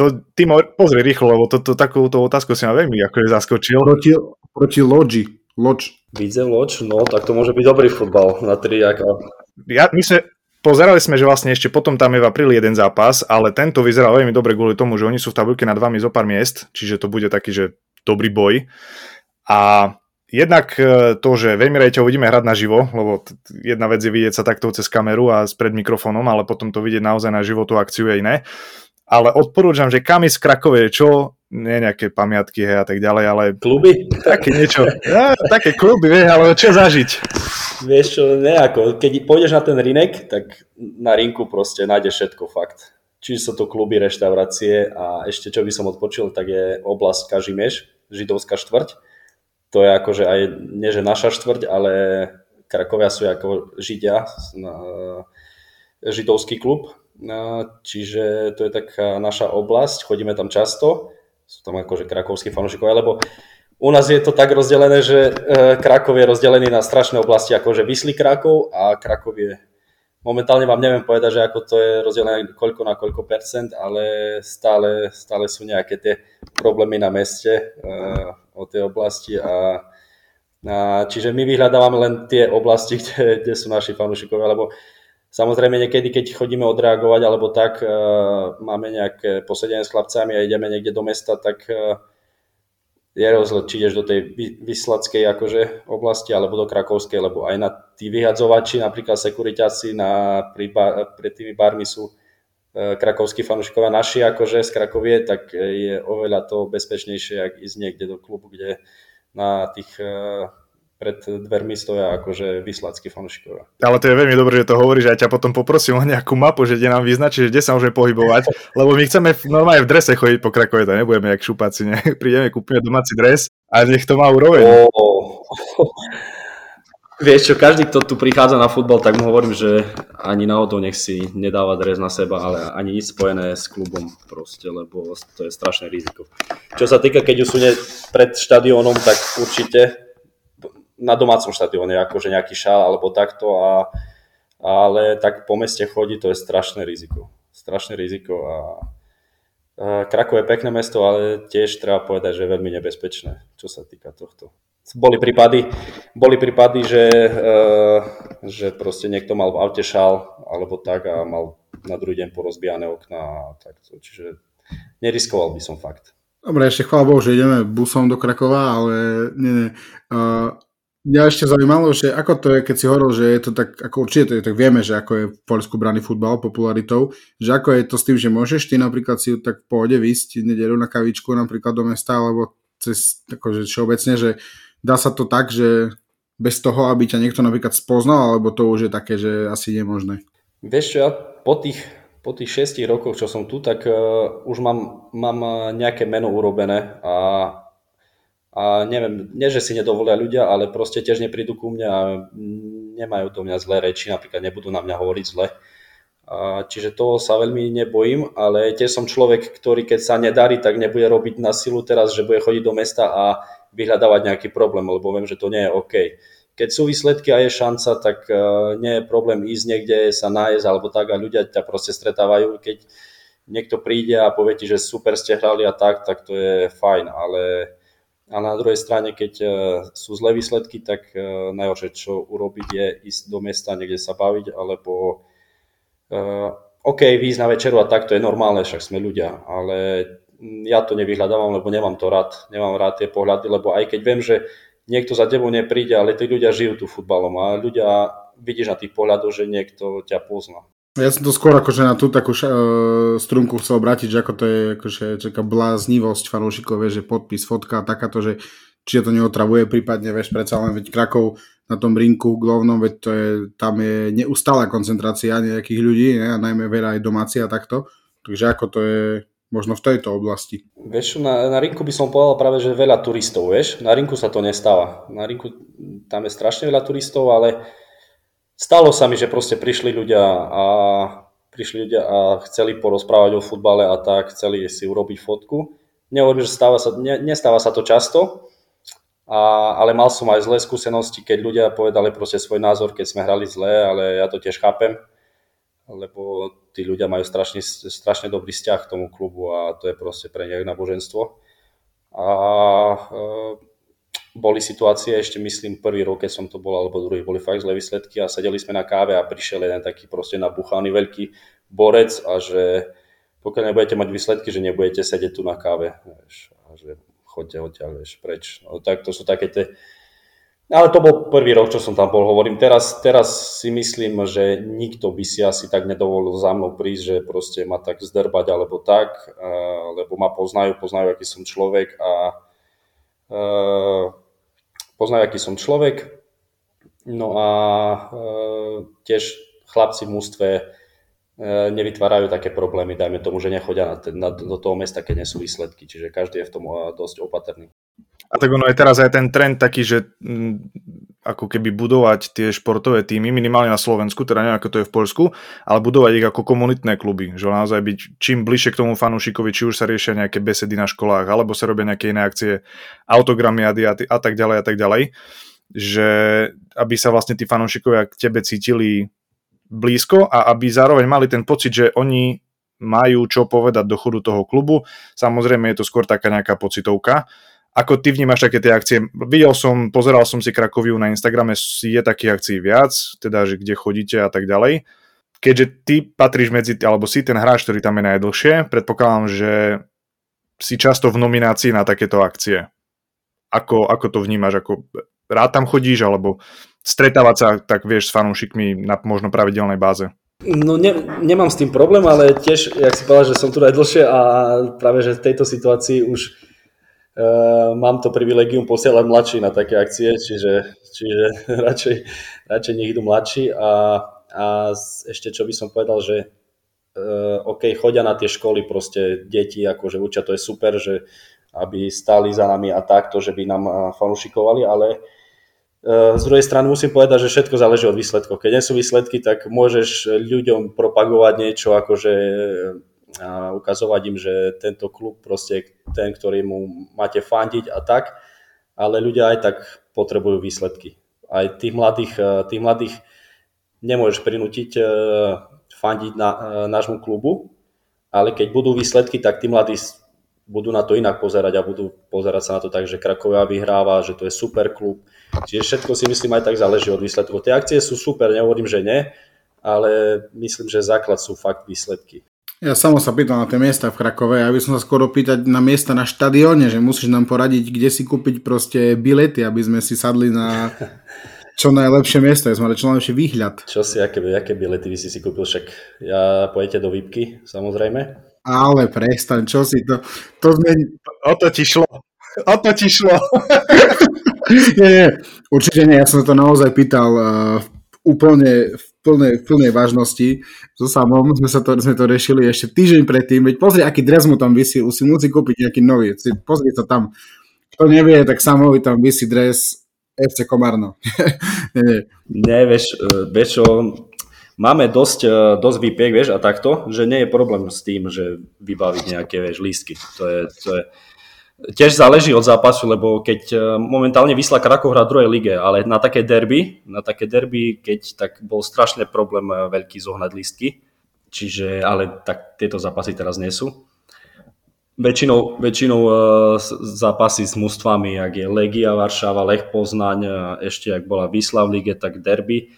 to, ty ma pozri rýchlo, lebo to, to, takúto otázku si ma veľmi akože zaskočil. Proti, proti Lodži. Loč. Vidze Loč, no tak to môže byť dobrý futbal na tri. Ako... Ja, my sme, pozerali sme, že vlastne ešte potom tam je v apríli jeden zápas, ale tento vyzeral veľmi dobre kvôli tomu, že oni sú v tabulke nad vami zo pár miest, čiže to bude taký, že dobrý boj. A jednak e, to, že veľmi rejte uvidíme hrať naživo, lebo jedna vec je vidieť sa takto cez kameru a pred mikrofónom, ale potom to vidieť naozaj na životu akciu je iné. Ale odporúčam, že kam ísť z Krakove, čo nie nejaké pamiatky hej, a tak ďalej, ale... Kluby? Také niečo. Ja, také kluby, vieš, ale čo zažiť? Vieš čo, nejako. Keď pôjdeš na ten rinek, tak na rinku proste nájdeš všetko fakt. Či sú to kluby, reštaurácie a ešte čo by som odpočil, tak je oblasť Kažimeš, židovská štvrť. To je akože aj, nie že naša štvrť, ale Krakovia sú ako Židia, židovský klub, čiže to je taká naša oblasť, chodíme tam často. Sú tam akože krakovskí fanúšikovia, lebo u nás je to tak rozdelené, že e, Krakov je rozdelený na strašné oblasti, akože Vyslý Krakov a Krakov je Momentálne vám neviem povedať, že ako to je rozdelené koľko na koľko percent, ale stále, stále sú nejaké tie problémy na meste uh, o tej oblasti a, a čiže my vyhľadávame len tie oblasti, kde, kde sú naši fanúšikovia, lebo Samozrejme niekedy, keď chodíme odreagovať alebo tak, uh, máme nejaké posedenie s chlapcami a ideme niekde do mesta, tak uh, je rozhled, či ideš do tej vyslackej akože oblasti alebo do krakovskej, lebo aj na tí vyhadzovači, napríklad sekuritáci na, pri bar, pred tými barmi sú uh, krakovskí fanúšikovia naši akože z Krakovie, tak je oveľa to bezpečnejšie, ak ísť niekde do klubu, kde na tých pred dvermi stoja akože vyslackí fanúšikovia. Ale to je veľmi dobré, že to hovoríš, že ja ťa potom poprosím o nejakú mapu, že kde nám vyznačíš, kde sa môžeme pohybovať, lebo my chceme normálne v drese chodiť po Krakove, to nebudeme jak šupáci, ne? prídeme, kúpime domáci dres a nech to má úroveň. Oh. Vieš čo, každý, kto tu prichádza na futbal, tak mu hovorím, že ani náhodou nech si nedáva dres na seba, ale ani nič spojené s klubom proste, lebo to je strašné riziko. Čo sa týka, keď sú pred štadiónom, tak určite na domácom štadióne, akože nejaký šál alebo takto, a, ale tak po meste chodí, to je strašné riziko. Strašné riziko a, a Krakov je pekné mesto, ale tiež treba povedať, že je veľmi nebezpečné, čo sa týka tohto. Boli prípady, boli prípady že, e, že proste niekto mal v aute šál alebo tak a mal na druhý deň porozbijané okna a takto. Čiže neriskoval by som fakt. Dobre, ešte chvála Bohu, že ideme busom do Krakova, ale nie, nie. Uh, Mňa ešte zaujímalo, že ako to je, keď si hovoril, že je to tak, ako určite to je, tak vieme, že ako je v Polsku braný futbal popularitou, že ako je to s tým, že môžeš ty napríklad si tak v pohode vysť nedelu na kavičku napríklad do mesta, alebo cez, akože všeobecne, že dá sa to tak, že bez toho, aby ťa niekto napríklad spoznal, alebo to už je také, že asi nemožné. Vieš čo, ja po tých, po tých šestich rokoch, čo som tu, tak uh, už mám, mám eh, nejaké meno urobené a a neviem, nie že si nedovolia ľudia, ale proste tiež neprídu ku mne a nemajú do mňa zlé reči, napríklad nebudú na mňa hovoriť zle. A čiže toho sa veľmi nebojím, ale tiež som človek, ktorý keď sa nedarí, tak nebude robiť na silu teraz, že bude chodiť do mesta a vyhľadávať nejaký problém, lebo viem, že to nie je OK. Keď sú výsledky a je šanca, tak uh, nie je problém ísť niekde, sa nájsť alebo tak a ľudia ťa proste stretávajú. Keď niekto príde a povie ti, že super ste hrali a tak, tak to je fajn, ale a na druhej strane, keď e, sú zlé výsledky, tak e, najhoršie, čo urobiť, je ísť do mesta, niekde sa baviť, alebo uh, OK, výjsť na večeru a tak, to je normálne, však sme ľudia, ale ja to nevyhľadávam, lebo nemám to rád, nemám rád tie pohľady, lebo aj keď viem, že niekto za tebou nepríde, ale tí ľudia žijú tu futbalom a ľudia vidíš na tých pohľadoch, že niekto ťa pozná. Ja som to skôr akože na tú takú ša- uh, strunku chcel obrátiť, že ako to je akože taká bláznivosť fanúšikov, že podpis, fotka, takáto, že či to neotravuje, prípadne, vieš, predsa len veď Krakov na tom rinku glovnom, veď to je, tam je neustála koncentrácia nejakých ľudí, ne? a najmä veľa aj domáci a takto. Takže ako to je možno v tejto oblasti? Vieš, na, na rinku by som povedal práve, že veľa turistov, vieš. Na rinku sa to nestáva. Na rinku tam je strašne veľa turistov, ale stalo sa mi, že proste prišli ľudia a prišli ľudia a chceli porozprávať o futbale a tak, chceli si urobiť fotku. Nehovorím, že stáva sa, ne, nestáva sa to často, a, ale mal som aj zlé skúsenosti, keď ľudia povedali proste svoj názor, keď sme hrali zle, ale ja to tiež chápem, lebo tí ľudia majú strašne, strašne dobrý vzťah k tomu klubu a to je proste pre nich náboženstvo. A e, boli situácie, ešte myslím prvý rok, keď som to bol, alebo druhý, boli fakt zlé výsledky a sedeli sme na káve a prišiel jeden taký proste nabuchaný veľký borec a že pokiaľ nebudete mať výsledky, že nebudete sedieť tu na káve, vieš, a že chodte odtiaľ, vieš, preč. No, tak to sú také tie... Ale to bol prvý rok, čo som tam bol, hovorím. Teraz, teraz si myslím, že nikto by si asi tak nedovolil za mnou prísť, že proste ma tak zdrbať alebo tak, lebo ma poznajú, poznajú, aký som človek a poznajú, aký som človek. No a e, tiež chlapci v mústve e, nevytvárajú také problémy, dajme tomu, že nechodia na, na, do toho mesta, keď nie sú výsledky, čiže každý je v tom e, dosť opatrný. A tak ono je teraz aj ten trend taký, že ako keby budovať tie športové týmy, minimálne na Slovensku, teda neviem ako to je v Poľsku, ale budovať ich ako komunitné kluby, že naozaj byť čím bližšie k tomu fanúšikovi, či už sa riešia nejaké besedy na školách, alebo sa robia nejaké iné akcie, autogramy a, tak ďalej a tak ďalej, že aby sa vlastne tí fanúšikovia k tebe cítili blízko a aby zároveň mali ten pocit, že oni majú čo povedať do chodu toho klubu. Samozrejme je to skôr taká nejaká pocitovka, ako ty vnímaš také tie akcie? Videl som, pozeral som si Krakoviu na Instagrame, je takých akcií viac, teda, že kde chodíte a tak ďalej. Keďže ty patríš medzi, alebo si ten hráč, ktorý tam je najdlhšie, predpokladám, že si často v nominácii na takéto akcie. Ako, ako to vnímaš? Ako rád tam chodíš, alebo stretávať sa, tak vieš, s fanúšikmi na možno pravidelnej báze? No ne, nemám s tým problém, ale tiež, jak si povedal, že som tu najdlhšie a práve, že v tejto situácii už Uh, mám to privilegium posielať mladší na také akcie, čiže, čiže radšej, radšej nech idú mladší a, a ešte čo by som povedal, že uh, OK, chodia na tie školy proste deti, akože učia, to je super, že aby stáli za nami a takto, že by nám fanúšikovali, ale uh, z druhej strany musím povedať, že všetko záleží od výsledkov. Keď nie sú výsledky, tak môžeš ľuďom propagovať niečo akože a ukazovať im, že tento klub proste ten, ktorý mu máte fandiť a tak, ale ľudia aj tak potrebujú výsledky. Aj tých mladých, e, tých mladých nemôžeš prinútiť e, fandiť na, e, nášmu klubu, ale keď budú výsledky, tak tí mladí budú na to inak pozerať a budú pozerať sa na to tak, že Krakovia vyhráva, že to je super klub. Čiže všetko si myslím aj tak záleží od výsledkov. Tie akcie sú super, nehovorím, že nie, ale myslím, že základ sú fakt výsledky. Ja samo sa pýtam na tie miesta v Krakove, ja by som sa skoro pýtať na miesta na štadióne, že musíš nám poradiť, kde si kúpiť proste bilety, aby sme si sadli na čo najlepšie miesto, aby sme mali čo najlepší výhľad. Čo si, aké, aké bilety by si si kúpil, však ja pojete do výpky, samozrejme. Ale prestaň, čo si to, to sme... O to ti šlo, o to ti šlo. nie, nie, určite nie, ja som to naozaj pýtal uh, úplne v plnej, plnej vážnosti so samom sme, sa to, sme to riešili ešte týždeň predtým, veď pozri, aký dres mu tam vysí, si musí kúpiť nejaký nový, si, pozri to tam, kto nevie, tak samovi tam vysí dres FC Komarno. nie, nie. nie, vieš, e, vieš máme dosť, e, dosť výpiek, vieš, a takto, že nie je problém s tým, že vybaviť nejaké, vieš, lístky. To je, to je, Tiež záleží od zápasu, lebo keď e, momentálne Vysla Krakov hrá v druhej lige, ale na také derby, na také derby, keď tak bol strašný problém e, veľký zohnať listky, čiže, ale tak tieto zápasy teraz nie sú. Väčšinou, väčšinou e, zápasy s mústvami, ak je Legia Varšava, Lech Poznaň, ešte ak bola Vysla v lige, tak derby,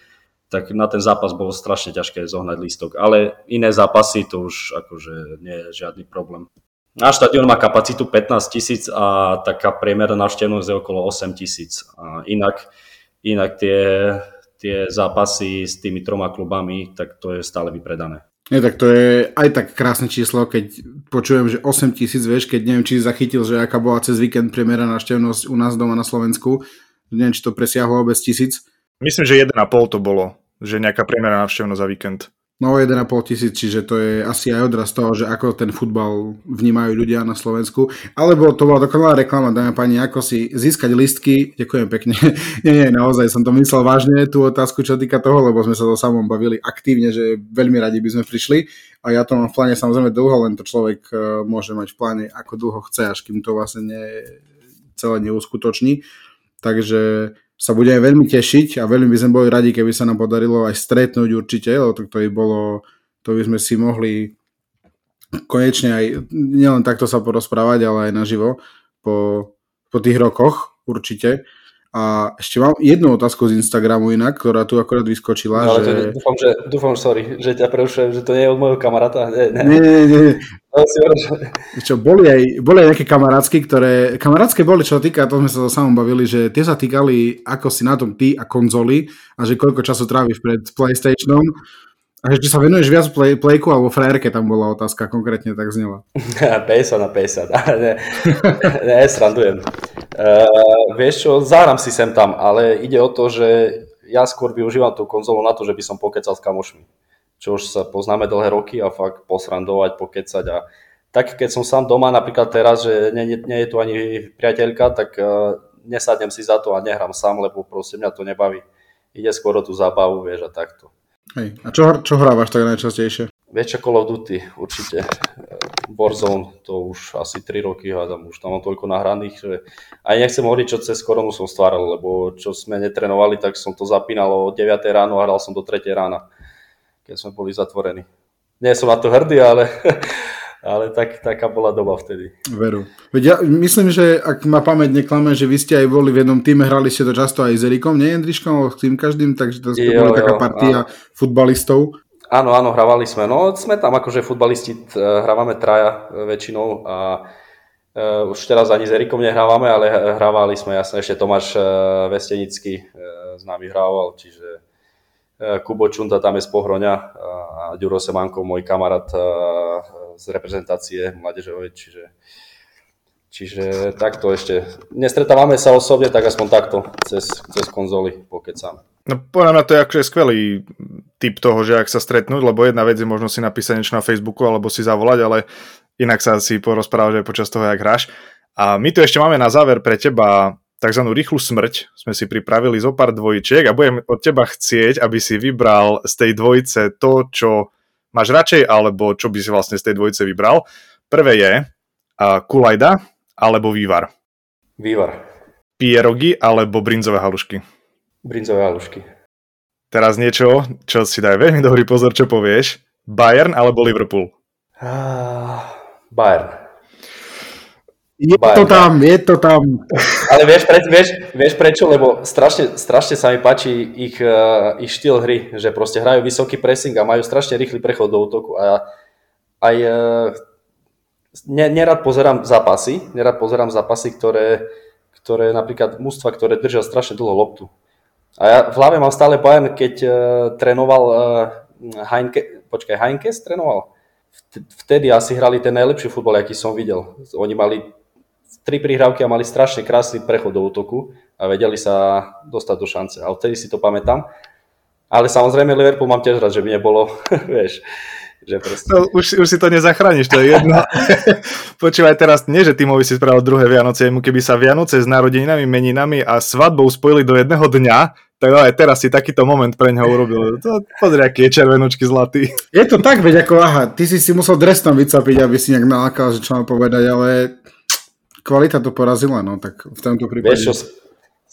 tak na ten zápas bolo strašne ťažké zohnať listok. Ale iné zápasy to už akože nie je žiadny problém. Náš štadión má kapacitu 15 tisíc a taká priemerná návštevnosť je okolo 8 tisíc. Inak, inak tie, tie zápasy s tými troma klubami, tak to je stále vypredané. Nie, tak to je aj tak krásne číslo, keď počujem, že 8 tisíc, vieš, keď neviem, či zachytil, že aká bola cez víkend priemerná návštevnosť u nás doma na Slovensku. Neviem, či to presiahlo bez tisíc. Myslím, že 1,5 to bolo, že nejaká priemerná návštevnosť za víkend. No 1,5 tisíc, čiže to je asi aj odraz toho, že ako ten futbal vnímajú ľudia na Slovensku. Alebo to bola dokonalá reklama, dáme pani, ako si získať listky. Ďakujem pekne. nie, nie, naozaj som to myslel vážne, tú otázku, čo týka toho, lebo sme sa to samom bavili aktívne, že veľmi radi by sme prišli. A ja to mám v pláne samozrejme dlho, len to človek e, môže mať v pláne ako dlho chce, až kým to vlastne ne, celé neuskutoční. Takže sa budeme veľmi tešiť a veľmi by sme boli radi, keby sa nám podarilo aj stretnúť určite, lebo to, to by bolo, to by sme si mohli konečne aj nielen takto sa porozprávať, ale aj naživo po, po tých rokoch, určite. A ešte mám jednu otázku z Instagramu inak, ktorá tu akorát vyskočila. No, ale že... dúfam, že, dúfam, sorry, že ťa preušujem, že to nie je od môjho kamaráta. Nie, nie, nie. nie. Čo, boli, aj, boli aj nejaké kamarátsky, ktoré... Kamarátske boli, čo týka, to sme sa samom bavili, že tie sa týkali, ako si na tom ty a konzoli a že koľko času tráviš pred PlayStationom a že či sa venuješ viac play, playku alebo frajerke, tam bola otázka konkrétne, tak znela. 50 na 50. ne, ne, srandujem. Uh, vieš čo, záram si sem tam, ale ide o to, že ja skôr využívam tú konzolu na to, že by som pokecal s kamošmi. Čo už sa poznáme dlhé roky a fakt posrandovať, pokecať a tak keď som sám doma, napríklad teraz, že nie, nie, nie je tu ani priateľka, tak uh, nesadnem si za to a nehrám sám, lebo proste mňa to nebaví. Ide skôr o tú zábavu, vieš, a takto. Hej. A čo, čo hrávaš tak najčastejšie? Vieš Call of Duty, určite. Warzone, to už asi 3 roky hádam, už tam mám toľko nahraných, že aj nechcem hovoriť, čo cez koronu som stváral, lebo čo sme netrenovali, tak som to zapínal o 9 ráno a hral som do 3 rána, keď sme boli zatvorení. Nie som na to hrdý, ale ale tak, taká bola doba vtedy. Veru. Veď ja myslím, že ak ma pamäť neklame, že vy ste aj boli v jednom týme, hrali ste to často aj s Erikom, nie Jendriškom, ale s tým každým, takže to jo, boli taká partia áno. futbalistov. Áno, áno, hrávali sme. No, sme tam akože futbalisti, hrávame traja e, väčšinou a uh, už teraz ani s Erikom nehrávame, ale hrávali sme, jasne, ešte Tomáš uh, Vestenický uh, s nami hrával, čiže Kubo Čunda tam je z Pohroňa a Ďuro Semanko, môj kamarát z reprezentácie mládežovej, čiže, čiže takto ešte. Nestretávame sa osobne, tak aspoň takto, cez, cez konzoly pokecám. No podľa mňa to je akože skvelý typ toho, že ak sa stretnúť, lebo jedna vec je možno si napísať niečo na Facebooku alebo si zavolať, ale inak sa si porozprávať aj počas toho, jak hráš. A my tu ešte máme na záver pre teba tzv. rýchlu smrť. Sme si pripravili zo pár dvojčiek a budem od teba chcieť, aby si vybral z tej dvojice to, čo máš radšej, alebo čo by si vlastne z tej dvojice vybral. Prvé je uh, Kulajda alebo Vývar. Vývar. Pierogi alebo brinzové halušky. Brinzové halušky. Teraz niečo, čo si daj veľmi dobrý pozor, čo povieš. Bayern alebo Liverpool? Uh, Bayern. Je Bayern. to tam, je to tam. Ale vieš, pre, vieš, vieš prečo? Lebo strašne, strašne sa mi páči ich, uh, ich štýl hry, že proste hrajú vysoký pressing a majú strašne rýchly prechod do útoku. A aj uh, ne, nerad pozerám zápasy, nerad pozerám zápasy, ktoré, ktoré napríklad mústva, ktoré držia strašne dlho loptu. A ja v hlave mám stále Bayern, keď uh, trénoval uh, Heinke, počkaj, Heinkes trénoval? Vtedy asi hrali ten najlepší futbol, aký som videl. Oni mali tri prihrávky a mali strašne krásny prechod do útoku a vedeli sa dostať do šance. A vtedy si to pamätám. Ale samozrejme Liverpool mám tiež rád, že by nebolo, vieš, že proste... No, už, už si to nezachrániš, to je jedno. Počúvaj teraz, nie že Timovi si spravil druhé Vianoce, mu keby sa Vianoce s narodeninami, meninami a svadbou spojili do jedného dňa, tak aj teraz si takýto moment pre neho urobil. To, pozri, aký je červenočky zlatý. Je to tak, veď ako, aha, ty si si musel drestom vycapiť, aby si nejak nalákal, že čo mám povedať, ale kvalita to porazila, no tak v tomto prípade... Vieš čo,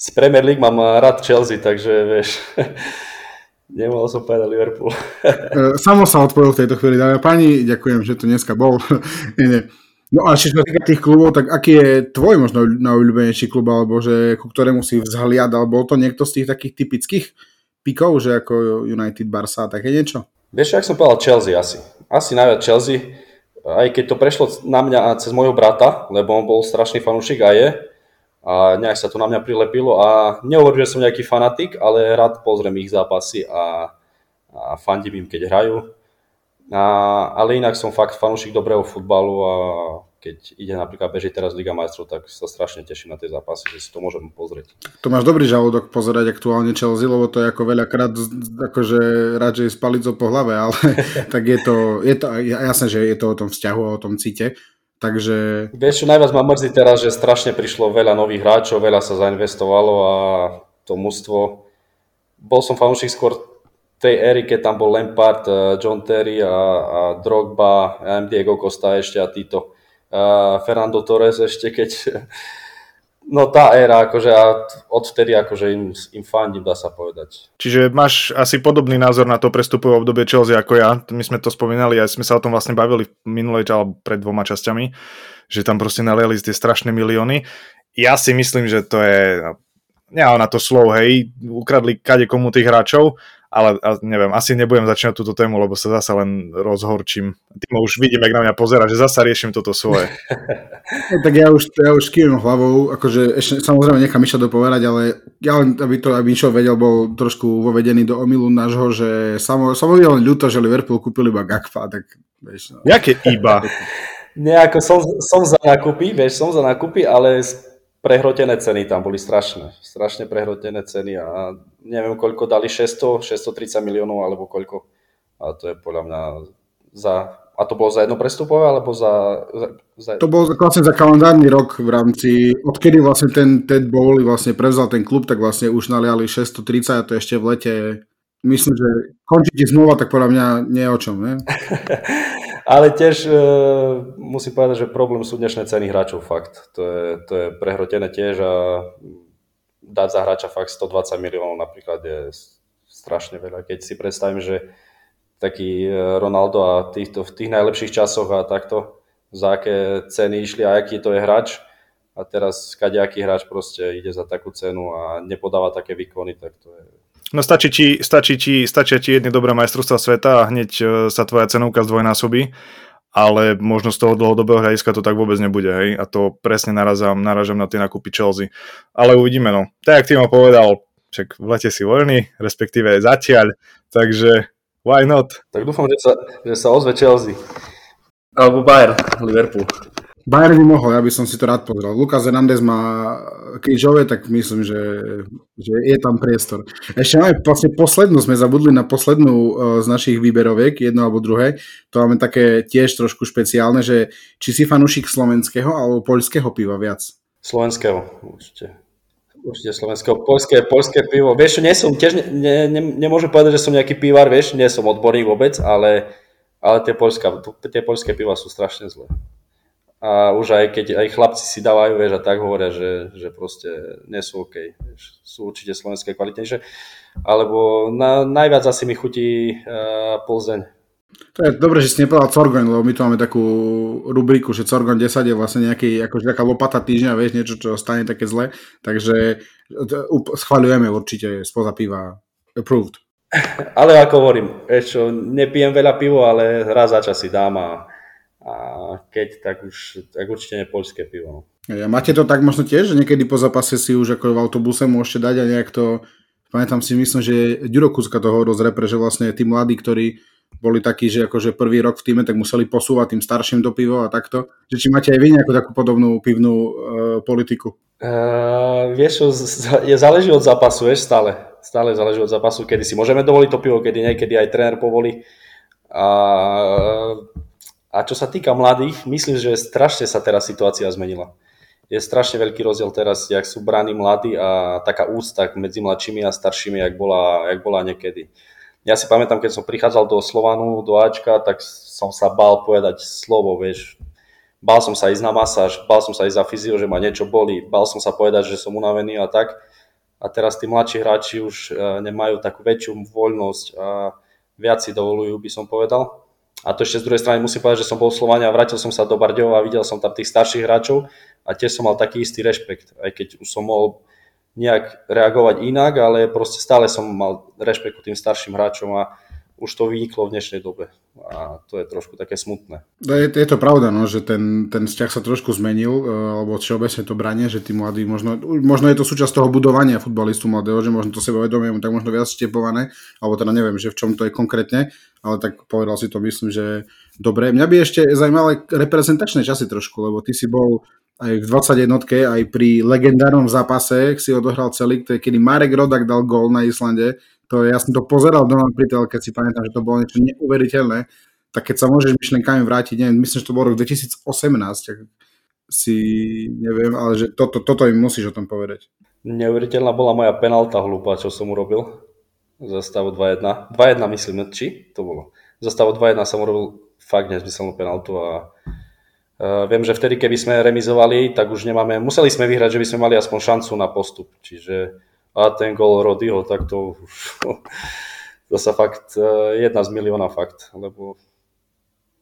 z Premier League mám rád Chelsea, takže vieš, nemohol som povedať Liverpool. E, samo sa odpojil v tejto chvíli, dáme pani, ďakujem, že tu dneska bol. nie, nie. No a čo sa týka tých klubov, tak aký je tvoj možno najobľúbenejší klub, alebo že ku ktorému si vzhliad, alebo bol to niekto z tých takých typických pikov, že ako United, Barca, také niečo? Vieš, ak som povedal Chelsea asi. Asi najviac Chelsea aj keď to prešlo na mňa cez môjho brata, lebo on bol strašný fanúšik a je, a nejak sa to na mňa prilepilo a nehovorím, že som nejaký fanatik, ale rád pozriem ich zápasy a, a fandím im, keď hrajú. A, ale inak som fakt fanúšik dobrého futbalu a keď ide napríklad bežiť teraz Liga majstrov, tak sa strašne teším na tie zápasy, že si to môžem pozrieť. To máš dobrý žalúdok pozerať aktuálne Chelsea, lebo to je ako veľakrát akože radšej s palicou po hlave, ale tak je to, je to jasné, že je to o tom vzťahu a o tom cite. Takže... Vieš, čo najviac ma mrzí teraz, že strašne prišlo veľa nových hráčov, veľa sa zainvestovalo a to mužstvo. Bol som fanúšik skôr tej éry, keď tam bol Lampard, eh, John Terry a, a Drogba, a Diego Costa ešte a títo Fernando Torres ešte keď no tá éra, akože a odtedy akože im, im fandím, dá sa povedať. Čiže máš asi podobný názor na to prestupové obdobie Chelsea ako ja. My sme to spomínali a sme sa o tom vlastne bavili minulej alebo pred dvoma časťami, že tam proste naliali tie strašné milióny. ja si myslím, že to je, nemám na to slov, hej, ukradli kade komu tých hráčov, ale a neviem, asi nebudem začínať túto tému, lebo sa zase len rozhorčím. Tým už vidím, jak na mňa pozera, že zasa riešim toto svoje. No, tak ja už, ja už kývim hlavou, akože ešte samozrejme nechám Miša dopovedať, ale ja len, aby to, aby Mišo vedel, bol trošku vovedený do omilu nášho, že samo, samo len ľúto, že Liverpool kúpil iba Gakpa, tak vieš. No. Jaké iba? Nejako som, som za nákupy, vieš, som za nákupy, ale prehrotené ceny tam boli strašné. Strašne prehrotené ceny a neviem koľko dali, 600, 630 miliónov alebo koľko. A to je podľa mňa za... A to bolo za jedno prestupové, alebo za, za. To bolo vlastne za kalendárny rok v rámci, odkedy vlastne ten Ted Bowley vlastne prevzal ten klub, tak vlastne už naliali 630 a to ešte v lete myslím, že končíte zmluva, tak podľa mňa nie je o čom, ne? Ale tiež e, musím povedať, že problém sú dnešné ceny hráčov, fakt. To je, to je prehrotené tiež a dať za hráča fakt 120 miliónov napríklad je strašne veľa. Keď si predstavím, že taký e, Ronaldo a týchto, v tých najlepších časoch a takto, za aké ceny išli a aký to je hráč, a teraz kadejaký hráč proste ide za takú cenu a nepodáva také výkony, tak to je No stačí ti, stačí ti, stačia ti jedny dobré majstrovstvá sveta a hneď e, sa tvoja cenovka zdvojnásobí, ale možno z toho dlhodobého hľadiska to tak vôbec nebude, hej, a to presne narazám, naražam na tie nakupy Chelsea. Ale uvidíme, no. Tak, jak Timo povedal, však v lete si voľný, respektíve zatiaľ, takže why not? Tak dúfam, že sa, že sa ozve Chelsea. Alebo Bayern, Liverpool. Bayern by mohol, ja by som si to rád pozrel. Lukas Hernandez má krížové, tak myslím, že, že je tam priestor. Ešte máme vlastne poslednú, sme zabudli na poslednú e, z našich výberoviek, jedno alebo druhé. To máme také tiež trošku špeciálne, že či si fanúšik slovenského alebo poľského piva viac? Slovenského, určite. Určite slovenského. Polské, polské pivo. Vieš, nie som, tiež ne, ne, nemôžem povedať, že som nejaký pivar, vieš, nie som odborník vôbec, ale, ale tie, polska, tie polské piva sú strašne zlé a už aj keď aj chlapci si dávajú, vieš, a tak hovoria, že, že proste nie sú OK, vieš, sú určite slovenské kvalitnejšie, alebo na, najviac asi mi chutí uh, Plzeň. To je dobré, že si nepovedal Corgon, lebo my tu máme takú rubriku, že Corgon 10 je vlastne nejaký, akože taká lopata týždňa, vieš, niečo, čo stane také zle, takže schváľujeme určite spoza piva approved. Ale ako hovorím, čo, nepijem veľa pivo, ale raz za čas si dám a a keď, tak už tak určite nie polské pivo. No. A máte to tak možno tiež, že niekedy po zápase si už ako v autobuse môžete dať a nejak to, pamätám si, myslím, že Ďuro Kuzka toho dosť repre, že vlastne tí mladí, ktorí boli takí, že akože prvý rok v týme, tak museli posúvať tým starším do pivo a takto. Že či máte aj vy nejakú takú podobnú pivnú uh, politiku? Uh, vieš, je záleží od zápasu, vieš, stále. Stále záleží od zápasu, kedy si môžeme dovoliť to pivo, kedy niekedy aj tréner povolí. A a čo sa týka mladých, myslím, že strašne sa teraz situácia zmenila. Je strašne veľký rozdiel teraz, jak sú bráni mladí a taká úcta medzi mladšími a staršími, jak bola, jak bola niekedy. Ja si pamätám, keď som prichádzal do Slovanu, do Ačka, tak som sa bál povedať slovo, vieš. Bál som sa ísť na masáž, bál som sa ísť za fyzio, že ma niečo boli, bál som sa povedať, že som unavený a tak. A teraz tí mladší hráči už eh, nemajú takú väčšiu voľnosť a viac si dovolujú, by som povedal. A to ešte z druhej strany musím povedať, že som bol Slovania a vrátil som sa do Bardejova a videl som tam tých starších hráčov a tiež som mal taký istý rešpekt, aj keď už som mohol nejak reagovať inak, ale proste stále som mal rešpekt k tým starším hráčom a už to vyniklo v dnešnej dobe a to je trošku také smutné. No, je, je to pravda, no, že ten, ten vzťah sa trošku zmenil, e, alebo všeobecne to branie, že tí mladí, možno, možno je to súčasť toho budovania futbalistu mladého, že možno to sebavedomie tak možno viac štepované, alebo teda neviem, že v čom to je konkrétne, ale tak povedal si to, myslím, že dobre. Mňa by ešte zaujímalo reprezentačné časy trošku, lebo ty si bol aj v 21 aj pri legendárnom zápase si odohral celý, kedy Marek Rodak dal gól na Islande, to, ja som to pozeral doma pri telke, si pamätám, že to bolo niečo neuveriteľné. Tak keď sa môžeš myšlenkami vrátiť, neviem, myslím, že to bol rok 2018, tak si neviem, ale že toto, toto im musíš o tom povedať. Neuveriteľná bola moja penálta hlúpa, čo som urobil. Za stavu 2-1. 2-1 myslím, či to bolo. Za stavu 2-1 som urobil fakt nezmyselnú penaltu a uh, viem, že vtedy, keby sme remizovali, tak už nemáme, museli sme vyhrať, že by sme mali aspoň šancu na postup. Čiže a ten gol Rodyho, tak to už to sa fakt, e, jedna z milióna fakt, lebo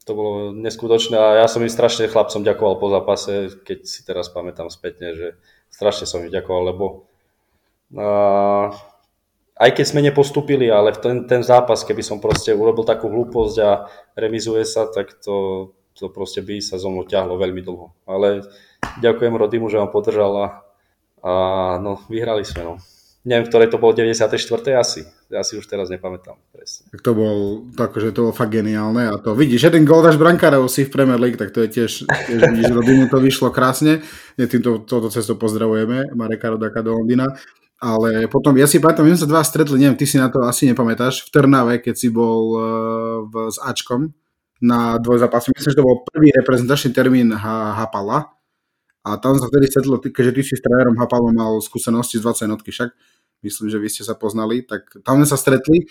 to bolo neskutočné a ja som im strašne chlapcom ďakoval po zápase, keď si teraz pamätám spätne, že strašne som im ďakoval, lebo uh, aj keď sme nepostupili, ale ten, ten zápas, keby som proste urobil takú hlúposť a remizuje sa, tak to, to proste by sa zo mnou ťahlo veľmi dlho. Ale ďakujem Rodimu, že vám podržal a, no, vyhrali sme. No. Neviem, ktoré to bolo 94. asi. Ja si už teraz nepamätám presne. Tak to bol, to akože to bolo fakt geniálne a to vidíš, jeden gol dáš brankárov si v Premier League, tak to je tiež, tiež vidíš, Rodimu to vyšlo krásne. Týmto toto cesto pozdravujeme Mareka Rodaka do Londýna. Ale potom, ja si pamätám, my sme sa dva stretli, neviem, ty si na to asi nepamätáš, v Trnave, keď si bol uh, v, s Ačkom na dvojzápasy. Myslím, že to bol prvý reprezentačný termín H- Hapala. A tam sa vtedy stretlo, keďže ty si s trénerom Hapalom mal skúsenosti z 20 jednotky však, myslím, že vy ste sa poznali, tak tam sme sa stretli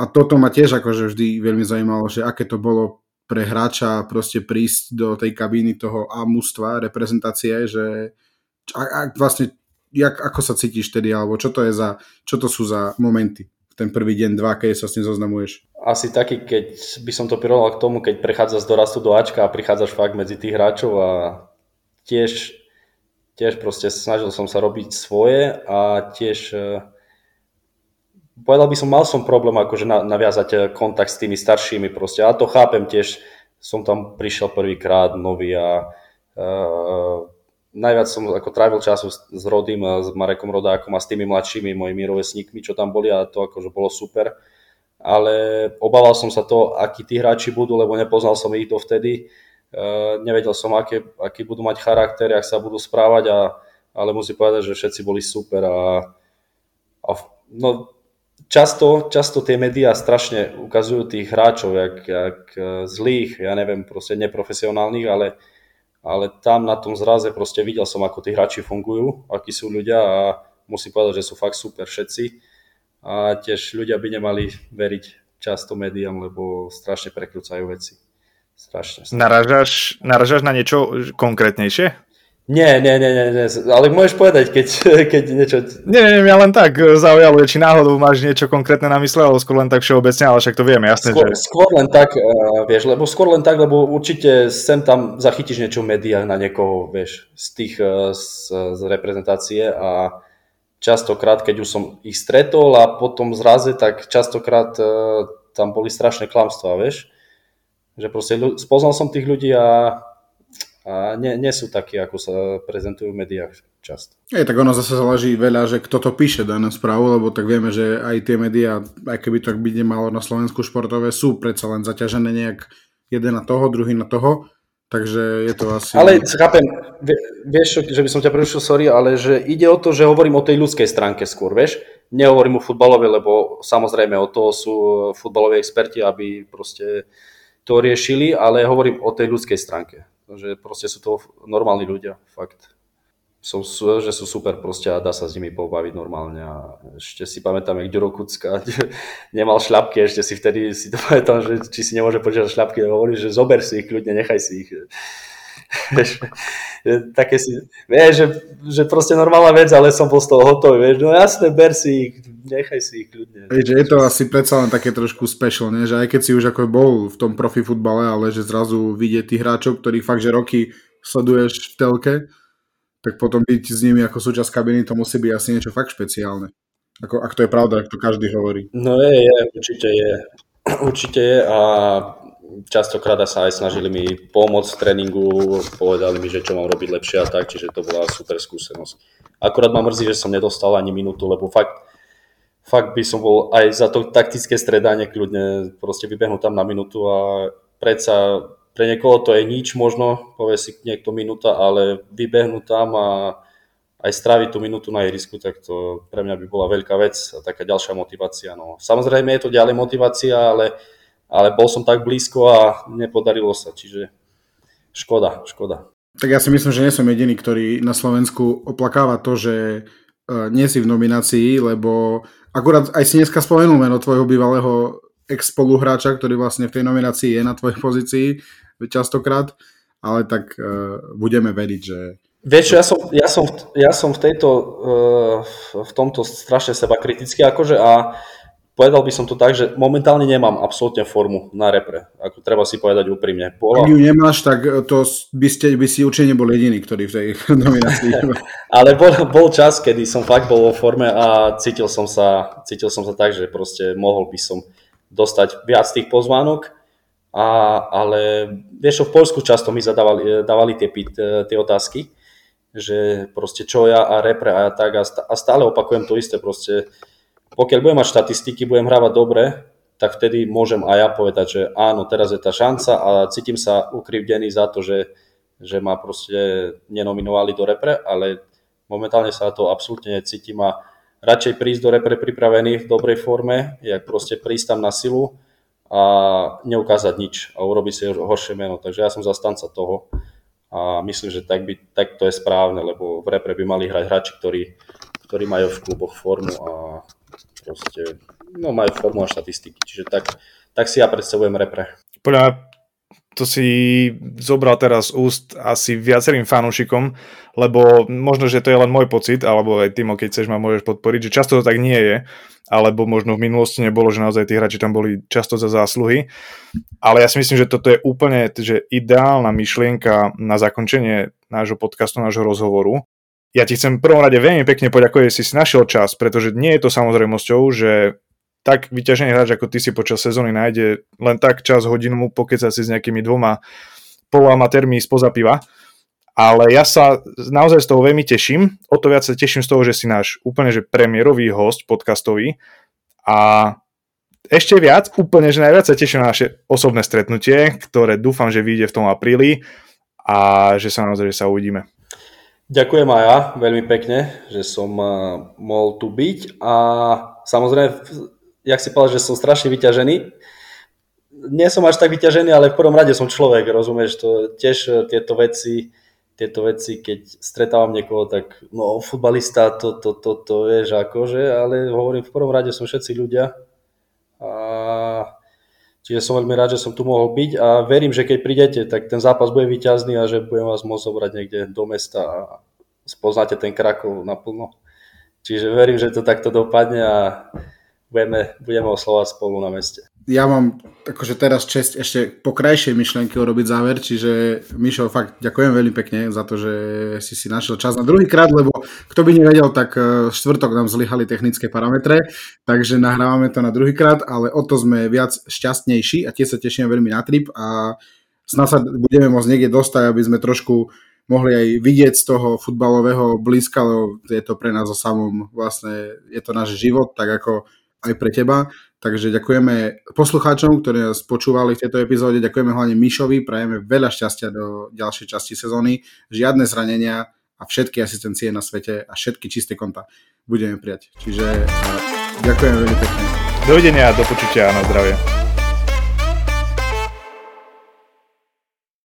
a toto ma tiež akože vždy veľmi zaujímalo, že aké to bolo pre hráča proste prísť do tej kabíny toho A mústva, reprezentácie, že a, a vlastne jak, ako sa cítiš tedy, alebo čo to je za, čo to sú za momenty ten prvý deň, dva, keď sa s tým zoznamuješ? Asi taký, keď by som to prirovnal k tomu, keď prechádzaš z dorastu do Ačka a prichádzaš fakt medzi tých hráčov a tiež, tiež proste snažil som sa robiť svoje a tiež eh, povedal by som, mal som problém akože naviazať eh, kontakt s tými staršími proste. A to chápem tiež, som tam prišiel prvýkrát nový a uh, najviac som ako trávil času s, s Rodým, s Marekom Rodákom a s tými mladšími mojimi rovesníkmi, čo tam boli a to akože bolo super. Ale obával som sa to, akí tí hráči budú, lebo nepoznal som ich dovtedy. E, nevedel som, aké, aký budú mať charakter, ak sa budú správať, a, ale musím povedať, že všetci boli super. A, a no, často, často tie médiá strašne ukazujú tých hráčov, jak, jak zlých, ja neviem, proste neprofesionálnych, ale ale tam na tom zraze proste videl som, ako tí hráči fungujú, akí sú ľudia a musím povedať, že sú fakt super všetci. A tiež ľudia by nemali veriť často médiám, lebo strašne prekrúcajú veci. Strašne. strašne. Naražaš, naražaš na niečo konkrétnejšie? Nie, nie, nie, nie, nie, ale môžeš povedať, keď, keď niečo... Nie, nie, mňa len tak zaujalo, či náhodou máš niečo konkrétne na mysle, alebo skôr len tak všeobecne, ale však to vieme, jasné. Skôr, že... skôr len tak, uh, vieš, lebo skôr len tak, lebo určite sem tam zachytíš niečo v médiách na niekoho, vieš, z tých, uh, z, z reprezentácie a častokrát, keď už som ich stretol a potom zraze, tak častokrát uh, tam boli strašné klamstvá, vieš, že proste spoznal som tých ľudí a a nie, nie sú takí, ako sa prezentujú v médiách často. Je, tak ono zase záleží veľa, že kto to píše danú správu, lebo tak vieme, že aj tie médiá, aj keby to byť nemalo na Slovensku športové, sú predsa len zaťažené nejak jeden na toho, druhý na toho, takže je to asi... Ale chápem, vieš, že by som ťa prerušil, sorry, ale že ide o to, že hovorím o tej ľudskej stránke skôr, vieš? Nehovorím o futbalovej, lebo samozrejme o toho sú futbaloví experti, aby proste to riešili, ale hovorím o tej ľudskej stránke že proste sú to normálni ľudia, fakt. Sú, že sú super proste a dá sa s nimi pobaviť normálne a ešte si pamätám, jak Ďuro Kucka nemal šľapky, ešte si vtedy si to pamätám, že či si nemôže požiadať šľapky hovorí, že zober si ich kľudne, nechaj si ich. Také si, vieš, že, že proste normálna vec, ale som bol z toho hotový, vieš, no jasne, ber si ich, nechaj si ich kľudne. Vieš, že je to asi predsa len také trošku special, ne? že aj keď si už ako bol v tom profi futbale, ale že zrazu vidieť tých hráčov, ktorých fakt, že roky sleduješ v telke, tak potom byť s nimi ako súčasť kabiny, to musí byť asi niečo fakt špeciálne. Ako, ak to je pravda, ak to každý hovorí. No je, je, určite je. Určite je a častokrát sa aj snažili mi pomôcť v tréningu, povedali mi, že čo mám robiť lepšie a tak, čiže to bola super skúsenosť. Akurát ma mrzí, že som nedostal ani minútu, lebo fakt, fakt by som bol aj za to taktické stredanie kľudne proste vybehnúť tam na minútu a predsa pre niekoho to je nič možno, povie si niekto minúta, ale vybehnúť tam a aj stráviť tú minútu na ihrisku, tak to pre mňa by bola veľká vec a taká ďalšia motivácia. No. Samozrejme je to ďalej motivácia, ale ale bol som tak blízko a nepodarilo sa, čiže škoda, škoda. Tak ja si myslím, že nie som jediný, ktorý na Slovensku oplakáva to, že e, nie si v nominácii, lebo akurát aj si dneska spomenul meno tvojho bývalého ex-spoluhráča, ktorý vlastne v tej nominácii je na tvojej pozícii častokrát, ale tak uh, budeme veriť, že... Vieš, ja som, ja som, ja som v, tejto, uh, v tomto strašne seba kritický akože a povedal by som to tak, že momentálne nemám absolútne formu na repre. Ako treba si povedať úprimne. Bola... Ak ju nemáš, tak to by, ste, by si určite nebol jediný, ktorý v tej nominácii. Ale bol, bol čas, kedy som fakt bol vo forme a cítil som sa, cítil som sa tak, že proste mohol by som dostať viac tých pozvánok. A, ale vieš, v Polsku často mi zadávali dávali tie, tie otázky, že proste čo ja a repre a ja tak a stále opakujem to isté, proste pokiaľ budem mať štatistiky, budem hrávať dobre, tak vtedy môžem aj ja povedať, že áno, teraz je tá šanca a cítim sa ukrivdený za to, že, že ma proste nenominovali do repre, ale momentálne sa to absolútne necítim a radšej prísť do repre pripravený v dobrej forme, jak proste prísť tam na silu a neukázať nič a urobiť si horšie meno. Takže ja som zastanca toho a myslím, že tak, by, tak to je správne, lebo v repre by mali hrať hráči, ktorí, ktorí majú v kluboch formu a proste, no majú formu a štatistiky, čiže tak, tak si ja predstavujem repre. Podľa to si zobral teraz úst asi viacerým fanúšikom, lebo možno, že to je len môj pocit, alebo aj Timo, keď chceš ma môžeš podporiť, že často to tak nie je, alebo možno v minulosti nebolo, že naozaj tí hráči tam boli často za zásluhy. Ale ja si myslím, že toto je úplne že ideálna myšlienka na zakončenie nášho podcastu, nášho rozhovoru, ja ti chcem v prvom rade veľmi pekne poďakovať, že si si našiel čas, pretože nie je to samozrejmosťou, že tak vyťažený hráč ako ty si počas sezóny nájde len tak čas hodinu pokecať si s nejakými dvoma poloamatérmi spoza piva. Ale ja sa naozaj z toho veľmi teším. O to viac sa teším z toho, že si náš úplne že premiérový host podcastový. A ešte viac, úplne že najviac sa teším na naše osobné stretnutie, ktoré dúfam, že vyjde v tom apríli a že sa naozaj že sa uvidíme. Ďakujem aj ja veľmi pekne, že som uh, mohol tu byť. A samozrejme, jak si povedal, že som strašne vyťažený. Nie som až tak vyťažený, ale v prvom rade som človek, rozumieš, to tiež uh, tieto veci, tieto veci, keď stretávam niekoho, tak no, futbalista, to, to, to, to vieš akože, ale hovorím, v prvom rade som všetci ľudia. A Čiže som veľmi rád, že som tu mohol byť a verím, že keď prídete, tak ten zápas bude vyťazný a že budem vás môcť zobrať niekde do mesta a spoznáte ten Krakov naplno. Čiže verím, že to takto dopadne a budeme, budeme oslovať spolu na meste. Ja mám akože teraz čest ešte po krajšej myšlenke urobiť záver, čiže Mišo, fakt ďakujem veľmi pekne za to, že si si našiel čas na druhý krát, lebo kto by nevedel, tak e, štvrtok nám zlyhali technické parametre, takže nahrávame to na druhý krát, ale o to sme viac šťastnejší a tie sa tešíme veľmi na trip a snad sa budeme môcť niekde dostať, aby sme trošku mohli aj vidieť z toho futbalového blízka, lebo je to pre nás o samom vlastne, je to náš život, tak ako aj pre teba. Takže ďakujeme poslucháčom, ktorí nás počúvali v tejto epizóde, ďakujeme hlavne Mišovi, prajeme veľa šťastia do ďalšej časti sezóny, žiadne zranenia a všetky asistencie na svete a všetky čisté konta budeme prijať. Čiže ďakujem veľmi pekne. Dovidenia do počutia na zdravie.